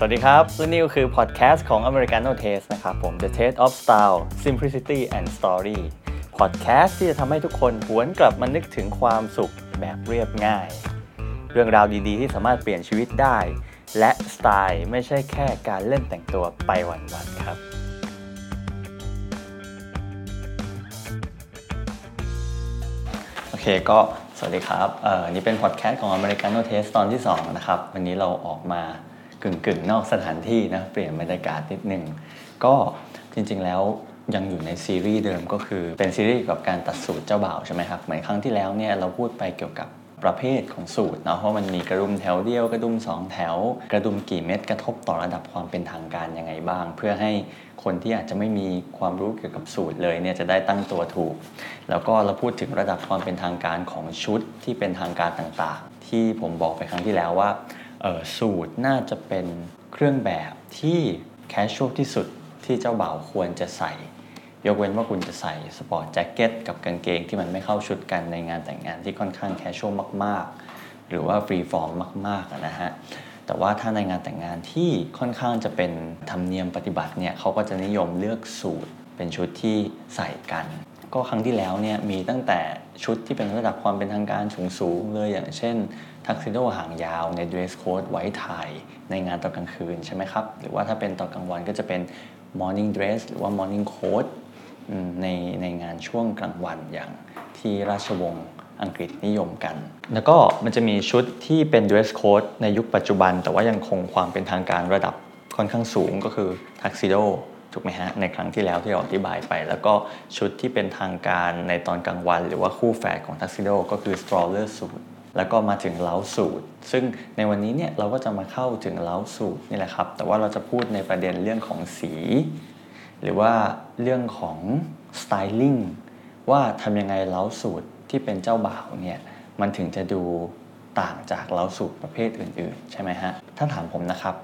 สวัสดีครับและนี่ก็คือพอดแคสต์ของ Americano Taste นะครับผม The Taste of Style Simplicity and Story พอดแคสต์ที่จะทำให้ทุกคนหวนกลับมานึกถึงความสุขแบบเรียบง่าย เรื่องราวดีๆ ที่สามารถเปลี่ยนชีวิตได้ และสไตล์ไม่ใช่แค่การเล่นแต่งตัวไปวันๆครับโอเคก็สวัสดีครับเอ่อนี่เป็นพอดแคสต์ของ Americano Taste ตอนที่ 2 นะครับ วันนี้เราออกมา กึ่งกึ่งๆนอกสถานที่นะเปลี่ยนบรรยากาศนิดนึงก็จริง ๆ แล้วยังอยู่ในซีรีส์เดิมก็คือเป็นซีรีส์เกี่ยวกับการตัดสูตรเจ้าบ่าวใช่ไหมครับเหมือนครั้งที่แล้วเนี่ยเราพูดไปเกี่ยวกับประเภทของสูตรเนาะเพราะมันมีกระดุมแถวเดียวกระดุมสองแถว กระดุมกี่เม็ดกระทบต่อระดับความเป็นทางการยังไงบ้าง เพื่อให้คนที่อาจจะไม่มีความรู้เกี่ยวกับสูตรเลยเนี่ยจะได้ตั้งตัวถูก แล้วก็เราพูดถึงระดับความเป็นทางการของชุดที่เป็นทางการต่างๆ ที่ผมบอกไปครั้งที่แล้วว่า สูทน่าจะเป็นเครื่องแบบที่ casual ที่สุดที่เจ้าบ่าวควรจะใส่ ยกเว้นว่าคุณจะใส่ sport jacket กับกางเกงที่มันไม่เข้าชุดกันในงานแต่งงานที่ค่อนข้าง casual มาก ๆ หรือว่า free form มากๆนะฮะแต่ว่าถ้าในงานแต่งงานที่ค่อนข้างจะเป็นธรรมเนียมปฏิบัติเนี่ยเขาก็จะนิยมเลือกสูทเป็นชุดที่ใส่กัน ก็ครั้งที่แล้วเนี่ยมีตั้งแต่ชุดที่เป็นระดับความเป็นทางการสูงๆเลยอย่างเช่น ทักซิโดหางยาวใน dress code ไว้ไทยในงานตอนกลางคืนใช่ไหมครับ หรือว่าถ้าเป็นตอนกลางวันก็จะเป็น morning dress หรือว่า morning coat ในในงานช่วงกลางวันอย่างที่ราชวงศ์อังกฤษนิยมกัน แล้วก็มันจะมีชุดที่เป็น dress code ในยุคปัจจุบัน แต่ว่ายังคงความเป็นทางการระดับค่อนข้างสูงก็คือ tuxedo ถูกไหมฮะ ในครั้งที่แล้วที่เราอธิบายไป แล้วก็ชุดที่เป็นทางการในตอนกลางวัน หรือว่าคู่แฝดของ tuxedo ก็คือ stroller suit แล้วก็มาถึงเล้าสูตร ซึ่งในวันนี้เนี่ยเราก็จะมาเข้าถึงเล้าสูตรนี่แหละครับ แต่ว่าเราจะพูดในประเด็นเรื่องของสี หรือว่าเรื่องของ styling ว่าทำยังไงเล้าสูตรที่เป็นเจ้าบ่าวเนี่ยมันถึงจะดูต่างจากเล้าสูตรประเภทอื่น ๆ ใช่ไหมฮะ ถ้าถามผมนะครับ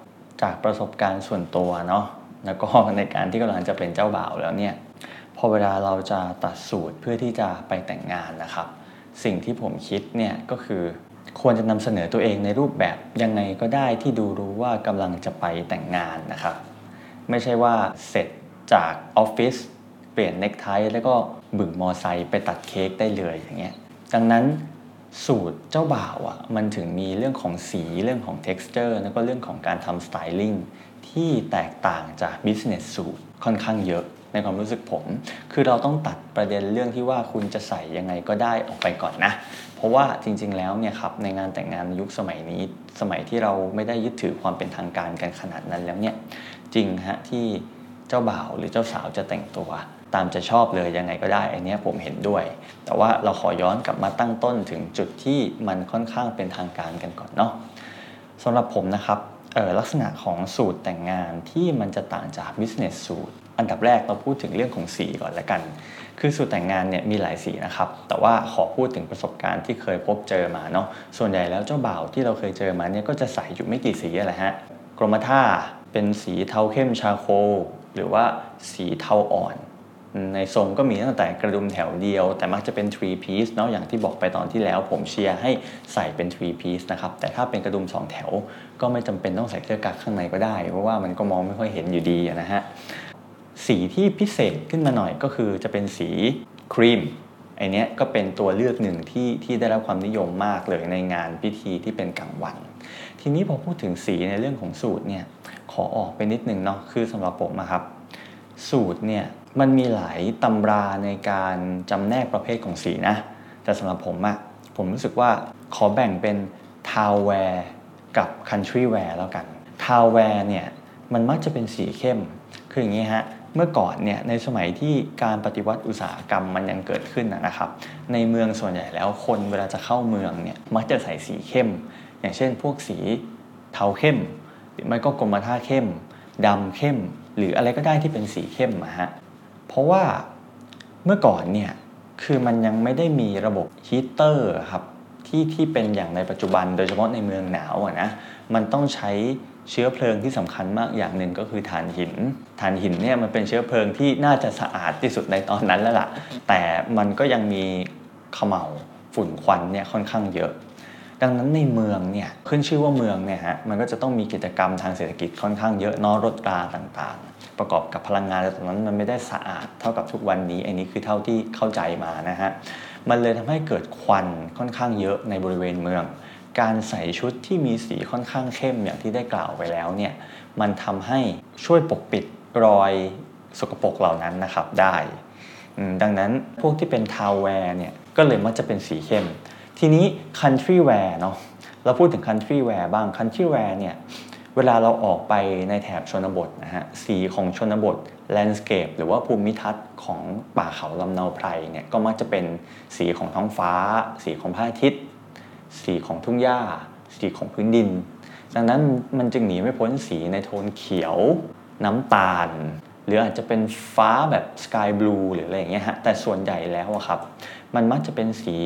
จากประสบการณ์ส่วนตัวเนาะแล้วก็ในการที่กำลังจะเป็นเจ้าบ่าวแล้วเนี่ยพอเวลาเราจะตัดสูตรเพื่อที่จะไปแต่งงานนะครับ สิ่งที่ผมคิดเนี่ยก็คือควรจะนำเสนอตัวเองในรูปแบบยังไงก็ได้ที่ดูรู้ว่ากำลังจะไปแต่งงานนะครับ ไม่ใช่ว่าเสร็จจากออฟฟิศเปลี่ยนเน็กไทแล้วก็บึ่งมอไซค์ไปตัดเค้กได้เลยอย่างเงี้ยดังนั้นสูตรเจ้าบ่าวอะมันถึงมีเรื่องของสีเรื่องของ texture แล้วก็เรื่องของการทำ styling ที่แตกต่างจาก business suit ค่อนข้างเยอะ ในความรู้สึกผม คือเราต้องตัดประเด็นเรื่องที่ว่าคุณจะใส่ยังไงก็ได้ออกไปก่อนนะ เพราะว่าจริง ๆ แล้วเนี่ยครับในงานแต่งงานยุคสมัยนี้ สมัยที่เราไม่ได้ยึดถือความเป็นทางการกันขนาดนั้นแล้วเนี่ยจริงฮะที่เจ้าบ่าวหรือเจ้าสาวจะแต่งตัว ตามจะชอบเลยยังไงก็ได้อันนี้ผมเห็นด้วย แต่ว่าเราขอย้อนกลับมาตั้งต้นถึงจุดที่มันค่อนข้างเป็นทางการกันก่อนเนาะสำหรับผมนะครับออลักษณะของสูตรแต่งงานที่มันจะต่างจาก business suit อันดับแรกเราพูดถึงเรื่องของสีก่อนละกัน คือสูตรแต่งงานเนี่ยมีหลายสีนะครับ แต่ว่าขอพูดถึงประสบการณ์ที่เคยพบเจอมาเนาะ ส่วนใหญ่แล้วเจ้าบ่าวที่เราเคยเจอมาเนี่ยก็จะใส่อยู่ไม่กี่สีอะไรฮะ กรมท่าเป็นสีเทาเข้มชาโคลหรือว่าสีเทาอ่อน ในทรงก็มีตั้งแต่กระดุมแถวเดียว แต่มักจะเป็น three piece เนาะอย่างที่บอกไปตอนที่แล้ว ผมเชียร์ให้ใส่เป็น three piece นะครับ แต่ถ้าเป็นกระดุมสองแถว ก็ไม่จำเป็นต้องใส่เสื้อกั๊กข้างในก็ได้ เพราะว่ามันก็มองไม่ค่อยเห็นอยู่ดีนะฮะ สีที่พิเศษขึ้นมาหน่อยก็คือจะเป็นสีครีมไอเนี้ยก็เป็นตัวเลือกหนึ่งที่ที่ได้รับความนิยมมากเลยในงานพิธีที่เป็นกลางวัน ทีนี้พอพูดถึงสีในเรื่องของสูตรเนี่ยขอออกไปนิดนึงเนาะคือสำหรับผมนะครับ สูตรเนี่ยมันมีหลายตำราในการจำแนกประเภทของสีนะ แต่สำหรับผมอะผมรู้สึกว่าขอแบ่งเป็น town wear กับ country wear แล้วกัน town wear เนี่ยมันมักจะเป็นสีเข้ม คืออย่างนี้ฮะ เมื่อก่อนเนี่ยในสมัยที่การปฏิวัติอุตสาหกรรมมันยังเกิดขึ้นนะครับ ในเมืองส่วนใหญ่แล้วคนเวลาจะเข้าเมืองเนี่ยมักจะใส่สีเข้ม อย่างเช่น พวกสีเทาเข้ม หรือไม่ก็กรมท่าเข้มดำเข้ม หรืออะไรก็ได้ที่เป็นสีเข้มอะฮะเพราะว่าเมื่อก่อนเนี่ยคือมันยังไม่ได้มีระบบฮีเตอร์ครับที่ที่เป็นอย่างในปัจจุบันโดยเฉพาะในเมืองหนาวอะนะมันต้องใช้ เชื้อเพลิงที่สำคัญมากอย่างหนึ่งก็คือถ่านหินถ่านหินเนี่ยมันเป็นเชื้อเพลิงที่น่าจะสะอาดที่สุดในตอนนั้นแล้วล่ะ แต่มันก็ยังมีขม่าฝุ่นควันเนี่ยค่อนข้างเยอะ ดังนั้นในเมืองเนี่ยขึ้นชื่อว่าเมืองเนี่ยฮะมันก็จะต้องมีกิจกรรมทางเศรษฐกิจค่อนข้างเยอะนอรถราต่างๆ ประกอบกับพลังงานต่ตรงนั้นมันไม่ได้สะอาดเท่ากับทุกวันนี้อันนี้คือเท่าที่เข้าใจมานะฮะมันเลยทำให้เกิดควันค่อนข้างเยอะในบริเวณเมือง การใส่ชุดที่มีสีค่อนข้างเข้มอย่างที่ได้กล่าวไปแล้วเนี่ยมันทำให้ช่วยปกปิดรอยสกปรกเหล่านั้นนะครับได้ ดังนั้นพวกที่เป็น town wear เนี่ยก็เลยมักจะเป็นสีเข้ม ทีนี้ country wear เนาะเราพูดถึง country wear บ้าง country wear เนี่ยเวลาเราออกไปในแถบชนบทนะฮะสีของชนบท landscape หรือว่าภูมิทัศน์ของป่าเขาลำเนาไพรเนี่ยก็มักจะเป็นสีของท้องฟ้า สีของพระอาทิตย์ สีของทุ่งหญ้า สีของพื้นดิน ดังนั้นมันจึงหนีไม่พ้นสีในโทนเขียว น้ำตาล หรืออาจจะเป็นฟ้าแบบสกายบลูหรืออะไรอย่างเงี้ยฮะแต่ส่วนใหญ่แล้วครับ มันมักจะเป็นสี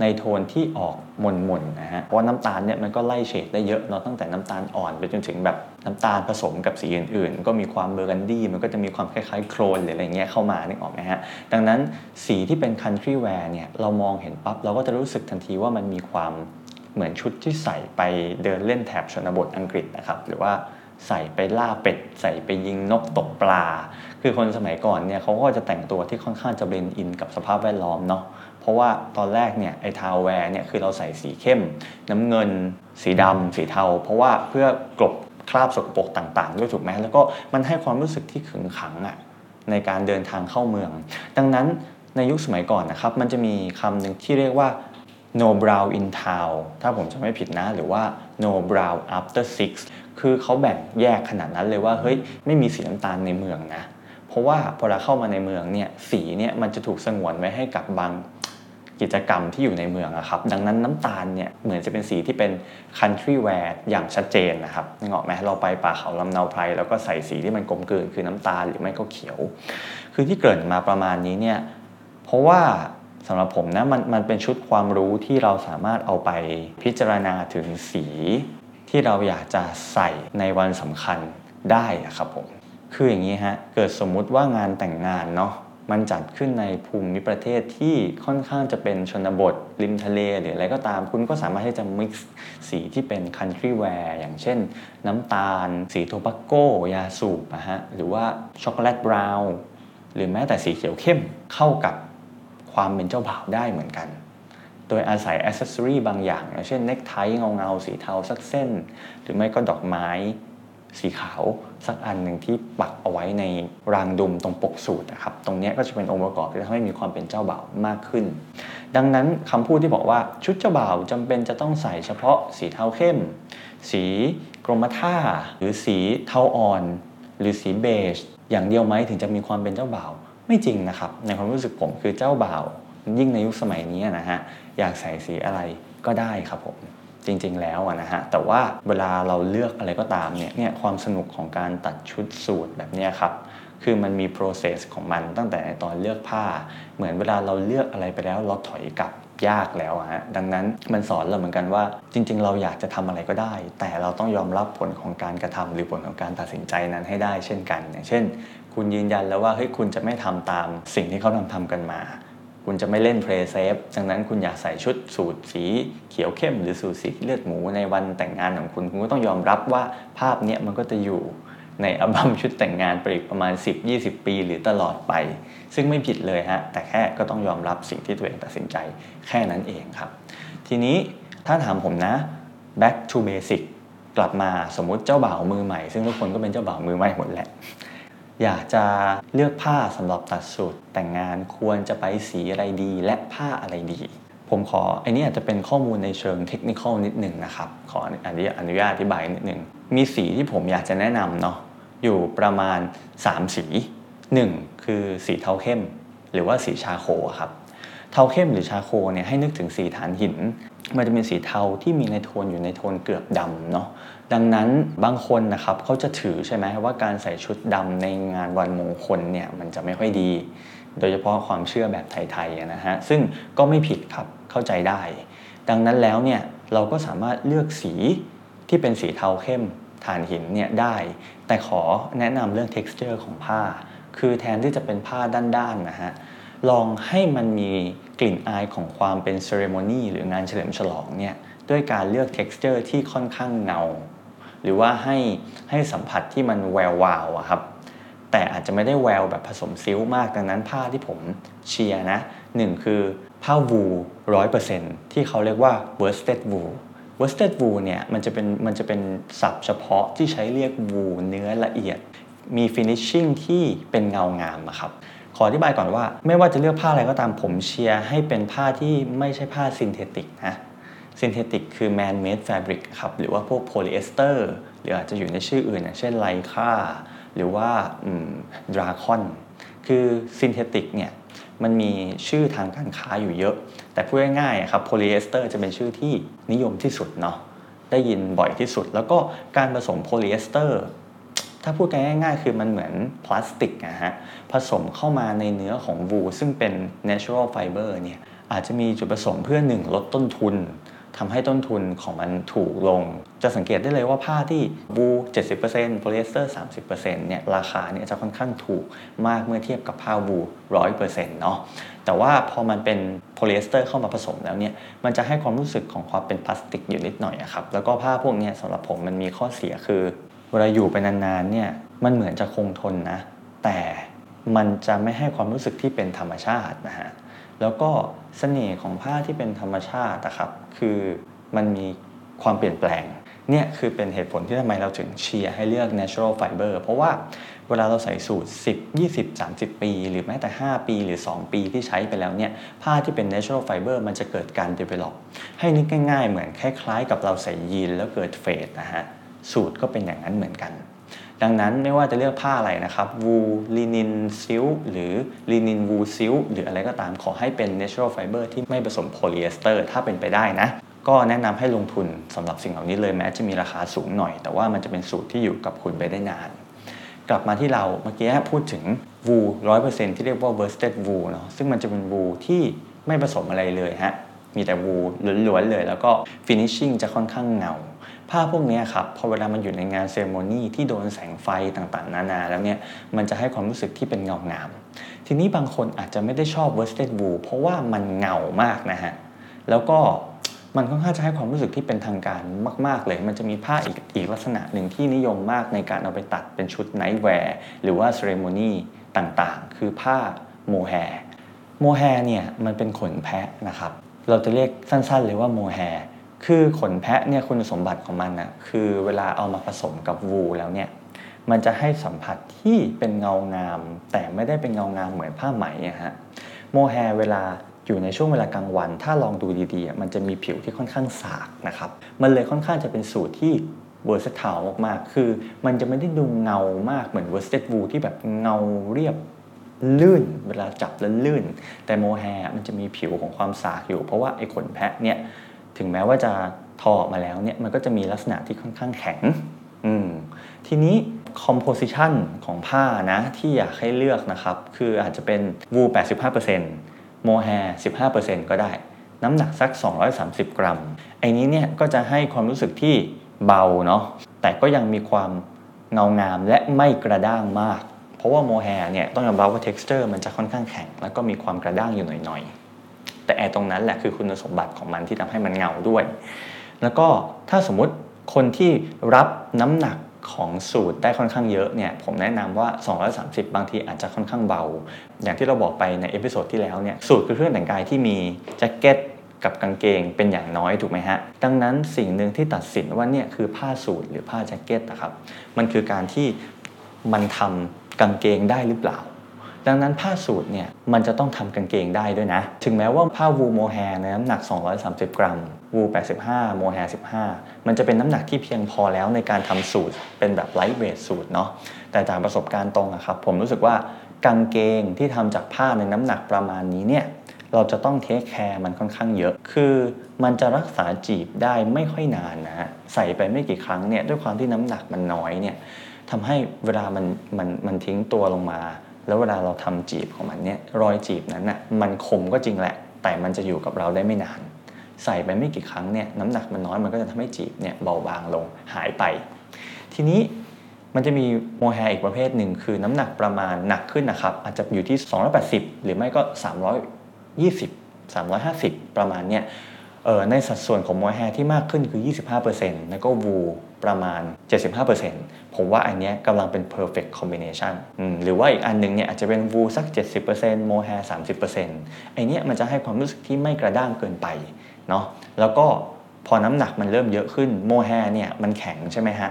ในโทนที่ออกหม่นๆนะฮะเพราะน้ำตาลเนี่ยมันก็ไล่เฉดได้เยอะเนาะตั้งแต่น้ำตาลอ่อนไปจนถึงแบบน้ำตาลผสมกับสีอื่นๆ ก็มีความเบอร์กันดี้มันก็จะมีความคล้ายๆโครนหรืออะไรเงี้ยเข้ามานึกออกไหมฮะดังนั้นสีที่เป็น country wear เนี่ยเรามองเห็นปั๊บเราก็จะรู้สึกทันทีว่ามันมีความเหมือนชุดที่ใส่ไปเดินเล่นแถบชนบทอังกฤษนะครับหรือว่าใส่ไปล่าเป็ด ใส่ไปยิงนกตกปลา คือคนสมัยก่อนเนี่ยเขาก็จะแต่งตัวที่ค่อนข้างจะเบนอินกับสภาพแวดล้อมเนาะเพราะว่าตอนแรกเนี่ยไอ้ทาวแวร์เนี่ยคือเราใส่สีเข้ม น้ำเงิน สีดำสีเทา เพราะว่าเพื่อกลบคราบสกปรกต่างๆด้วยถูกไหมแล้วก็มันให้ความรู้สึกที่ขึงขังอะ่ะในการเดินทางเข้าเมือง ดังนั้นในยุคสมัยก่อนนะครับมันจะมีคำหนึ่งที่เรียกว่า no brown in town ถ้าผมจะไม่ผิดนะ หรือว่า no brown after six คือเขาแบ่งแยกขนาดนั้นเลยว่า เฮ้ย ไม่มีสีน้ำตาลในเมืองนะ ราะว่าพอเราเข้ามาในเมืองเนี่ยสีเนี่ยมันจะถูกสงวนไว้ให้กับบางกิจกรรมที่อยู่ในเมืองอะครับ ดังนั้นน้ำตาลเนี่ยเหมือนจะเป็นสีที่เป็น country wear อย่างชัดเจนนะครับนึกออกไหมเราไปป่าเขาลำเนาไพรแล้วก็ใส่สีที่มันกลมกลืนคือน้ำตาลหรือไม่ก็เขียว คือที่เกิดมาประมาณนี้เนี่ยเพราะว่าสำหรับผมนะมันมันเป็นชุดความรู้ที่เราสามารถเอาไปพิจารณาถึงสีที่เราอยากจะใส่ในวันสำคัญได้ครับผม คืออย่างนี้ฮะ เกิดสมมุติว่างานแต่งงานเนาะ มันจัดขึ้นในภูมิประเทศที่ค่อนข้างจะเป็นชนบทริมทะเล หรืออะไรก็ตาม คุณก็สามารถที่จะ mix สีที่เป็น country wear อย่างเช่น น้ำตาล สีโทบักโกยาสูบนะฮะ หรือว่าช็อกโกแลตบราวน์ หรือแม้แต่สีเขียวเข้มเข้ากับความเป็นเจ้าบ่าวได้เหมือนกัน โดยอาศัยอ c เซสซอรีบางอย่างอย่างเช่นเน็กไทเงาเงาสีเทาสักเส้น หรือไม่ก็ดอกไม้ สีขาวสักอันหนึ่งที่ปักเอาไว้ในรางดุมตรงปกสูตรนะครับ ตรงนี้ก็จะเป็นองค์ประกอบที่ทำให้มีความเป็นเจ้าบ่าวมากขึ้น ดังนั้นคำพูดที่บอกว่าชุดเจ้าบ่าวจำเป็นจะต้องใส่เฉพาะสีเทาเข้ม สีกรมท่า หรือสีเทาอ่อน หรือสีเบจอย่างเดียวไหมถึงจะมีความเป็นเจ้าบ่าวไม่จริงนะครับ ในความรู้สึกผมคือเจ้าบ่าว ยิ่งในยุคสมัยนี้นะฮะอยากใส่สีอะไรก็ได้ครับผม จริง ๆ แล้วนะฮะแต่ว่าเวลาเราเลือกอะไรก็ตามเนี่ยเนี่ยความสนุกของการตัดชุดสูตรแบบนี้ครับคือมันมี process ของมันตั้งแต่ตอนเลือกผ้า เหมือนเวลาเราเลือกอะไรไปแล้วเราถอยกลับยากแล้วฮะดังนั้นมันสอนเราเหมือนกันว่า จริง ๆ เราอยากจะทำอะไรก็ได้ แต่เราต้องยอมรับผลของการกระทำหรือผลของการตัดสินใจนั้นให้ได้เช่นกันอย่างเช่น คุณยืนยันแล้วว่าเฮ้ยคุณจะไม่ทำตามสิ่งที่เขาทำทำกันมา คุณจะไม่เล่นเพลย์เซฟดังนั้นคุณอยากใส่ชุดสูทสีเขียวเข้ม หรือสูทสีเลือดหมูในวันแต่งงานของคุณ คุณก็ต้องยอมรับว่าภาพเนี้ยมันก็จะอยู่ในอัลบั้มชุดแต่งงานไปอีกประมาณ 10-20 ปีหรือตลอดไป ซึ่งไม่ผิดเลยฮะ แต่แค่ก็ต้องยอมรับสิ่งที่ตัวเองตัดสินใจแค่นั้นเองครับ ทีนี้ถ้าถามผมนะ back to basic กลับมาสมมุติเจ้าบ่าวมือใหม่ ซึ่งทุกคนก็เป็นเจ้าบ่าวมือใหม่หมดแหละ อยากจะเลือกผ้าสำหรับตัดสูตรแต่งงานควรจะไปสีอะไรดีและผ้าอะไรดี ผมขอไอันนี้อาจจะเป็นข้อมูลในเชิงเทคนิคนิดหนึ่งนะครับ ขออนุญาตอนุญาตอธิบายนิดหนึ่งมีสีที่ผมอยากจะแนะนำเนาะอยู่ประมาณ 3 สี 1 คือสีเทาเข้ม หรือว่าสีชาโคครับเทาเข้มหรือชาโคเนี่ยให้นึกถึงสีฐานหิน มันจะเป็นสีเทาที่มีในโทนอยู่ในโทนเกือบดำเนาะ ดังนั้นบางคนนะครับเขาจะถือใช่ไหมว่าการใส่ชุดดำในงานวันมงคลเนี่ยมันจะไม่ค่อยดี โดยเฉพาะความเชื่อแบบไทยๆนะฮะซึ่งก็ไม่ผิดครับเข้าใจได้ ดังนั้นแล้วเนี่ยเราก็สามารถเลือกสีที่เป็นสีเทาเข้มฐานหินเนี่ยได้ แต่ขอแนะนำเรื่อง texture ของผ้า คือแทนที่จะเป็นผ้าด้านๆนะฮะลองให้มันมีกลิ่นอายของความเป็นเซเรโมนีหรืองานเฉลิมฉลองเนี่ยด้วยการเลือก texture ที่ค่อนข้างเงา หรือว่าให้ให้สัมผัสที่มันแวววาวอะครับแต่อาจจะไม่ได้แววแบบผสมซิ้วมากดังนั้นผ้าที่ผมเชียร์นะหนึ่งคือผ้าวูร้อยเปอร์เซ็นที่เขาเรียกว่า worsted wool worsted wool เนี่ยมันจะเป็นมันจะเป็นศัพท์เฉพาะที่ใช้เรียกวูเนื้อละเอียด มี finishing ที่เป็นเงางามอะครับขออธิบายก่อนว่า ไม่ว่าจะเลือกผ้าอะไรก็ตามผมเชียร์ให้เป็นผ้าที่ไม่ใช่ผ้าซินเทติกนะ synthetic คือ man made fabric ครับหรือว่าพวกโพลีเอสเตอร์หรืออาจจะอยู่ในชื่ออื่นอย่างเช่น Lycra หรือว่า Dacron คือ synthetic เนี่ยมันมีชื่อทางการค้าอยู่เยอะ แต่พูดง่ายๆครับโพลีเอสเตอร์จะเป็นชื่อที่นิยมที่สุดเนาะได้ยินบ่อยที่สุด แล้วก็การผสมโพลีเอสเตอร์ถ้าพูดกันง่ายๆ คือมันเหมือนพลาสติกนะฮะผสมเข้ามาในเนื้อของวูซึ่งเป็น natural fiber เนี่ยอาจจะมีจุดประสงค์เพื่อหนึ่งลดต้นทุน ทำให้ต้นทุนของมันถูกลง จะสังเกตได้เลยว่าผ้าที่วู70%โพลีเอสเตอร์30%เนี่ยราคาเนี่ยจะค่อนข้างถูกมากเมื่อเทียบกับผ้าวู100%เนาะแต่ว่าพอมันเป็นโพลีเอสเตอร์เข้ามาผสมแล้วเนี่ยมันจะให้ความรู้สึกของความเป็นพลาสติกอยู่นิดหน่อยครับแล้วก็ผ้าพวกนี้สำหรับผมมันมีข้อเสียคือ เวลาอยู่ไปนานๆเนี่ยมันเหมือนจะคงทนนะ แต่มันจะไม่ให้ความรู้สึกที่เป็นธรรมชาตินะฮะแล้วก็ เสน่ห์ของผ้าที่เป็นธรรมชาตินะครับคือมันมีความเปลี่ยนแปลงเนี่ยคือเป็นเหตุผลที่ทำไมเราถึงเชียร์ให้เลือก natural fiber เพราะว่าเวลาเราใส่สูตร 10 20 30 ปี หรือแม้แต่ 5 ปีหรือ 2 ปีที่ใช้ไปแล้วเนี่ยผ้าที่เป็น natural fiber มันจะเกิดการ develop ให้นึกง่ายๆ เหมือนคล้ายๆ กับเราใส่ยีนแล้วเกิดเฟดนะฮะสูทก็เป็นอย่างนั้นเหมือนกัน ดังนั้นไม่ว่าจะเลือกผ้าอะไรนะครับ wool linen silk หรือ linen wool silk หรืออะไรก็ตามขอให้เป็น natural fiber ที่ไม่ผสมโพลีเอสเตอร์ถ้าเป็นไปได้นะ ก็แนะนำให้ลงทุนสำหรับสิ่งเหล่านี้เลยแม้จะมีราคาสูงหน่อย แต่ว่ามันจะเป็นสูทที่อยู่กับคุณไปได้นาน กลับมาที่เราเมื่อกี้พูดถึงวูร้อยเปอร์เซ็นต์ที่เรียกว่า worsted wool เนาะซึ่งมันจะเป็นวูที่ไม่ผสมอะไรเลยฮะมีแต่วูล้วนๆเลย แล้วก็ finishing จะค่อนข้างเงา ผ้าพวกนี้ครับพอเวลามันอยู่ในงาน ceremony ที่โดนแสงไฟต่างๆ นานาแล้วเนี่ยมันจะให้ความรู้สึกที่เป็นเงางาม ทีนี้บางคนอาจจะไม่ได้ชอบ worsted wool เพราะว่ามันเงามากนะฮะแล้วก็มันค่อนข้างจะให้ความรู้สึกที่เป็นทางการมาก ๆ เลย มันจะมีผ้าอีกอีกลักษณะหนึ่งที่นิยมมากในการเอาไปตัดเป็นชุด nightwear หรือว่า ceremony ต่างๆ คือผ้าโมแฮโมแฮเนี่ยมันเป็นขนแพะนะครับ เราจะเรียกสั้นๆเลยว่า mohair คือขนแพะเนี่ยคุณสมบัติของมันนะคือเวลาเอามาผสมกับวูแล้วเนี่ยมันจะให้สัมผัสที่เป็นเงางาม แต่ไม่ได้เป็นเงางามเหมือนผ้าไหมอะฮะ mohair เวลาอยู่ในช่วงเวลากลางวัน ถ้าลองดูดีๆ มันจะมีผิวที่ค่อนข้างสากนะครับ มันเลยค่อนข้างจะเป็นสูทที่ versatile มากๆ คือมันจะไม่ได้ดูเงามากเหมือน worsted wool ที่แบบเงาเรียบลื่นเวลาจับแล้วลื่น แต่ mohair มันจะมีผิวของความสากอยู่ เพราะว่าไอ้ขนแพะเนี่ย ถึงแม้ว่าจะทอออกมาแล้วเนี่ยมันก็จะมีลักษณะที่ค่อนข้างแข็งทีนี้ composition ของผ้านะที่อยากให้เลือกนะครับ คืออาจจะเป็นวู85%โมแฮ15%ก็ได้ น้ำหนักสัก 230 กรัม ไอ้นี้เนี่ยก็จะให้ความรู้สึกที่เบาเนาะแต่ก็ยังมีความเงางามและไม่กระด้างมาก เพราะว่า mohair เนี่ยต้องยอมรับว่า texture มันจะค่อนข้างแข็ง แล้วก็มีความกระด้างอยู่หน่อยๆ แต่ไอ้ตรงนั้นแหละคือคุณสมบัติของมันที่ทำให้มันเงาด้วย แล้วก็ถ้าสมมุติคนที่รับน้ำหนักของสูทได้ค่อนข้างเยอะเนี่ยผมแนะนำว่า 230 บางทีอาจจะค่อนข้างเบา อย่างที่เราบอกไปใน episode ที่แล้วเนี่ยสูทคือเครื่องแต่งกายที่มีแจ็คเก็ตกับกางเกงเป็นอย่างน้อยถูกไหมฮะ ดังนั้นสิ่งหนึ่งที่ตัดสินว่าเนี่ยคือผ้าสูทหรือผ้าแจ็คเก็ตนะครับ มันคือการที่มันทำกางเกงได้หรือเปล่า ดังนั้นผ้าสูทเนี่ยมันจะต้องทำกางเกงได้ด้วยนะ ถึงแม้ว่าผ้า wool mohair น้ำหนัก 230 กรัม วู 85 โมแฮ 15 มันจะเป็นน้ำหนักที่เพียงพอแล้วในการทำสูทเป็นแบบ lightweight suit เนาะแต่จากประสบการณ์ตรงอะครับผมรู้สึกว่ากางเกงที่ทำจากผ้าในน้ำหนักประมาณนี้เนี่ยเราจะต้องเทคแคร์มันค่อนข้างเยอะ คือมันจะรักษาจีบได้ไม่ค่อยนานนะฮะ ใส่ไปไม่กี่ครั้งเนี่ยด้วยความที่น้ำหนักมันน้อยเนี่ยทำให้เวลามันมันมันทิ้งตัวลงมา แล้วเวลาเราทำจีบของมันเนี่ยรอยจีบนั้นน่ะมันคมก็จริงแหละ แต่มันจะอยู่กับเราได้ไม่นาน ใส่ไปไม่กี่ครั้งเนี่ยน้ำหนักมันน้อยมันก็จะทำให้จีบเนี่ยเบาบางลงหายไป ทีนี้มันจะมี mohair อีกประเภทหนึ่งคือน้ำหนักประมาณหนักขึ้นนะครับ อาจจะอยู่ที่ 280 หรือไม่ก็ 320 350 ประมาณเนี่ยเออในสัดส่วนของ mohair ที่มากขึ้นคือ 25%แล้วก็วูประมาณ 75% ผมว่าอันนี้กำลังเป็น perfect combination หรือว่าอีกอันนึงเนี่ยอาจจะเป็นวูสัก 70% mohair 30%ไอ้เนี้ยมันจะให้ความรู้สึกที่ไม่กระด้างเกินไปเนาะแล้วก็พอน้ำหนักมันเริ่มเยอะขึ้น mohair เนี่ยมันแข็งใช่ไหมฮะ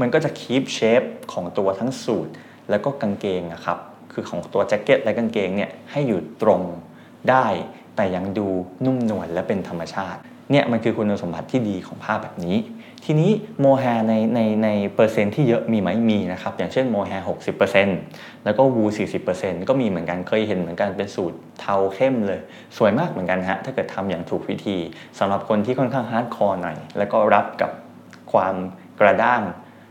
มันก็จะ keep shape ของตัวทั้งสูทแล้วก็กางเกงนะครับคือของตัวแจ็คเก็ตและกางเกงเนี่ยให้อยู่ตรงได้แต่ยังดูนุ่มนวลและเป็นธรรมชาติ เนี่ยมันคือคุณสมบัติที่ดีของผ้าแบบนี้ ทีนี้ mohair ในในในเปอร์เซ็นต์ที่เยอะมีไหมมีนะครับ อย่างเช่น mohair หกสิบเปอร์เซ็นต์แล้วก็วูสี่สิบเปอร์เซ็นต์ก็มีเหมือนกันเคยเห็นเหมือนกันเป็นสูทเทาเข้มเลย สวยมากเหมือนกันฮะถ้าเกิดทำอย่างถูกวิธีสำหรับคนที่ค่อนข้าง hardcore หน่อย แล้วก็รับกับความกระด้าง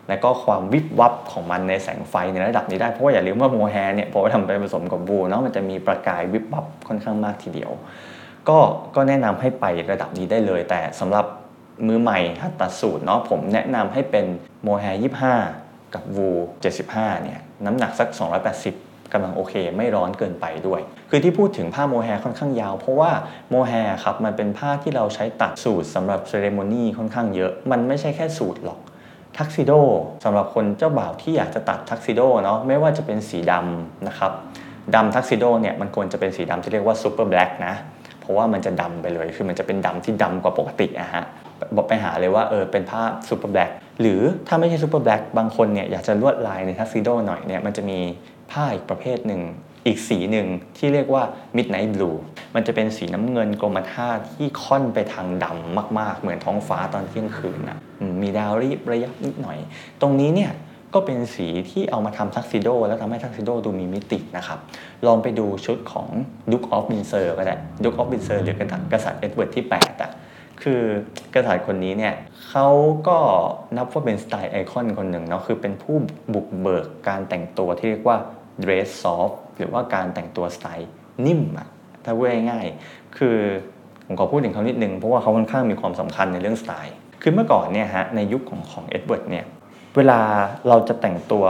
และก็ความวิบวับของมันในแสงไฟในระดับนี้ได้เพราะว่าอย่าลืมว่า mohair เนี่ยพอทำไปผสมกับบูเนาะมันจะมีประกายวิบวับค่อนข้างมากทีเดียว ก็ก็แนะนำให้ไประดับนี้ได้เลย แต่สำหรับมือใหม่หัดตัดสูทเนาะผมแนะนำให้เป็น mohair 25กับวู75เนี่ยน้ำหนักสัก 280กำลังโอเค ไม่ร้อนเกินไปด้วย คือที่พูดถึงผ้า mohair ค่อนข้างยาว เพราะว่า mohair ครับมันเป็นผ้าที่เราใช้ตัดสูทสำหรับ ceremony ค่อนข้างเยอะ มันไม่ใช่แค่สูทหรอกทักซิโดสำหรับคนเจ้าบ่าวที่อยากจะตัดทักซิโดเนาะไม่ว่าจะเป็นสีดำนะครับดำทักซิโดเนี่ยมันควรจะเป็นสีดำที่เรียกว่า super black นะ เพราะว่ามันจะดำไปเลย คือมันจะเป็นดำที่ดำกว่าปกติอะฮะบอกไปหาเลยว่าเออเป็นผ้า super blackหรือถ้าไม่ใช่ super black บางคนเนี่ยอยากจะลวดลายในทักซิโดหน่อยเนี่ยมันจะมีผ้าอีกประเภทหนึ่งอีกสีหนึ่งที่เรียกว่า Midnight Blue มันจะเป็นสีน้ำเงินกรมท่าที่ค่อนไปทางดำมาก ๆ เหมือนท้องฟ้าตอนเที่ยงคืนนะมีดาวระยิบระยับนิดหน่อย ตรงนี้เนี่ย ก็เป็นสีที่เอามาทำทักซิโดแล้วทำให้ทักซิโดดูมีมิตินะครับ ลองไปดูชุดของ Duke of Windsor ก็ได้ Duke of Windsor หรือกษัตริย์เอ็ดเวิร์ดที่ 8 อะ คือกษัตริย์คนนี้เนี่ยเขาก็นับว่าเป็นสไตล์ไอคอนคนหนึ่งเนาะคือเป็นผู้บุกเบิกการแต่งตัวที่เรียกว่า dress soft หรือว่าการแต่งตัวสไตล์นิ่มอะถ้าพูดง่ายๆคือผมขอพูดถึงเขานิดนึงเพราะว่าเขาค่อนข้างมีความสำคัญในเรื่องสไตล์ คือเมื่อก่อนเนี่ยฮะในยุคของของเอ็ดเวิร์ดเนี่ย เวลาเราจะแต่งตัว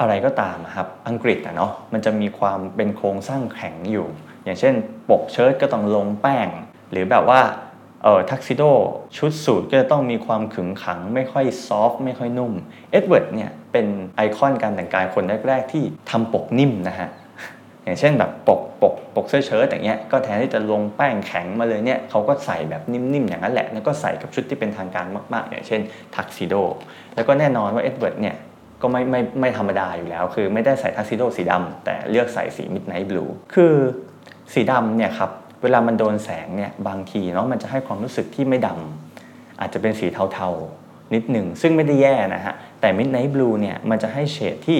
อะไรก็ตามครับอังกฤษอะเนาะมันจะมีความเป็นโครงสร้างแข็งอยู่ อย่างเช่น ปกเชิ้ตก็ต้องลงแป้ง หรือแบบว่าเออทักซิโดชุดสูทก็จะต้องมีความขึงขัง ไม่ค่อย soft ไม่ค่อยนุ่มเอ็ดเวิร์ดเนี่ยเป็นไอคอนการแต่งกายคนแรก ๆ ที่ทำปกนิ่มนะฮะ อย่างเช่นแบบปกปกปกเสื้อเชิ้ตอย่างเงี้ยก็แทนที่จะลงแป้งแข็งมาเลยเนี่ยเขาก็ใส่แบบนิ่มๆอย่างนั้นแหละ แล้วก็ใส่กับชุดที่เป็นทางการมากๆ อย่างเช่นทักซิโดแล้วก็แน่นอนว่าเอ็ดเวิร์ดเนี่ยก็ไม่ไม่ไม่ธรรมดาอยู่แล้ว คือไม่ได้ใส่ทักซิโดสีดำแต่เลือกใส่สี midnight blueคือสีดำเนี่ยครับเวลามันโดนแสงเนี่ยบางทีเนาะมันจะให้ความรู้สึกที่ไม่ดำอาจจะเป็นสีเทาๆนิดหนึ่งซึ่งไม่ได้แย่นะฮะแต่ Midnight Blue เนี่ยมันจะให้เฉดที่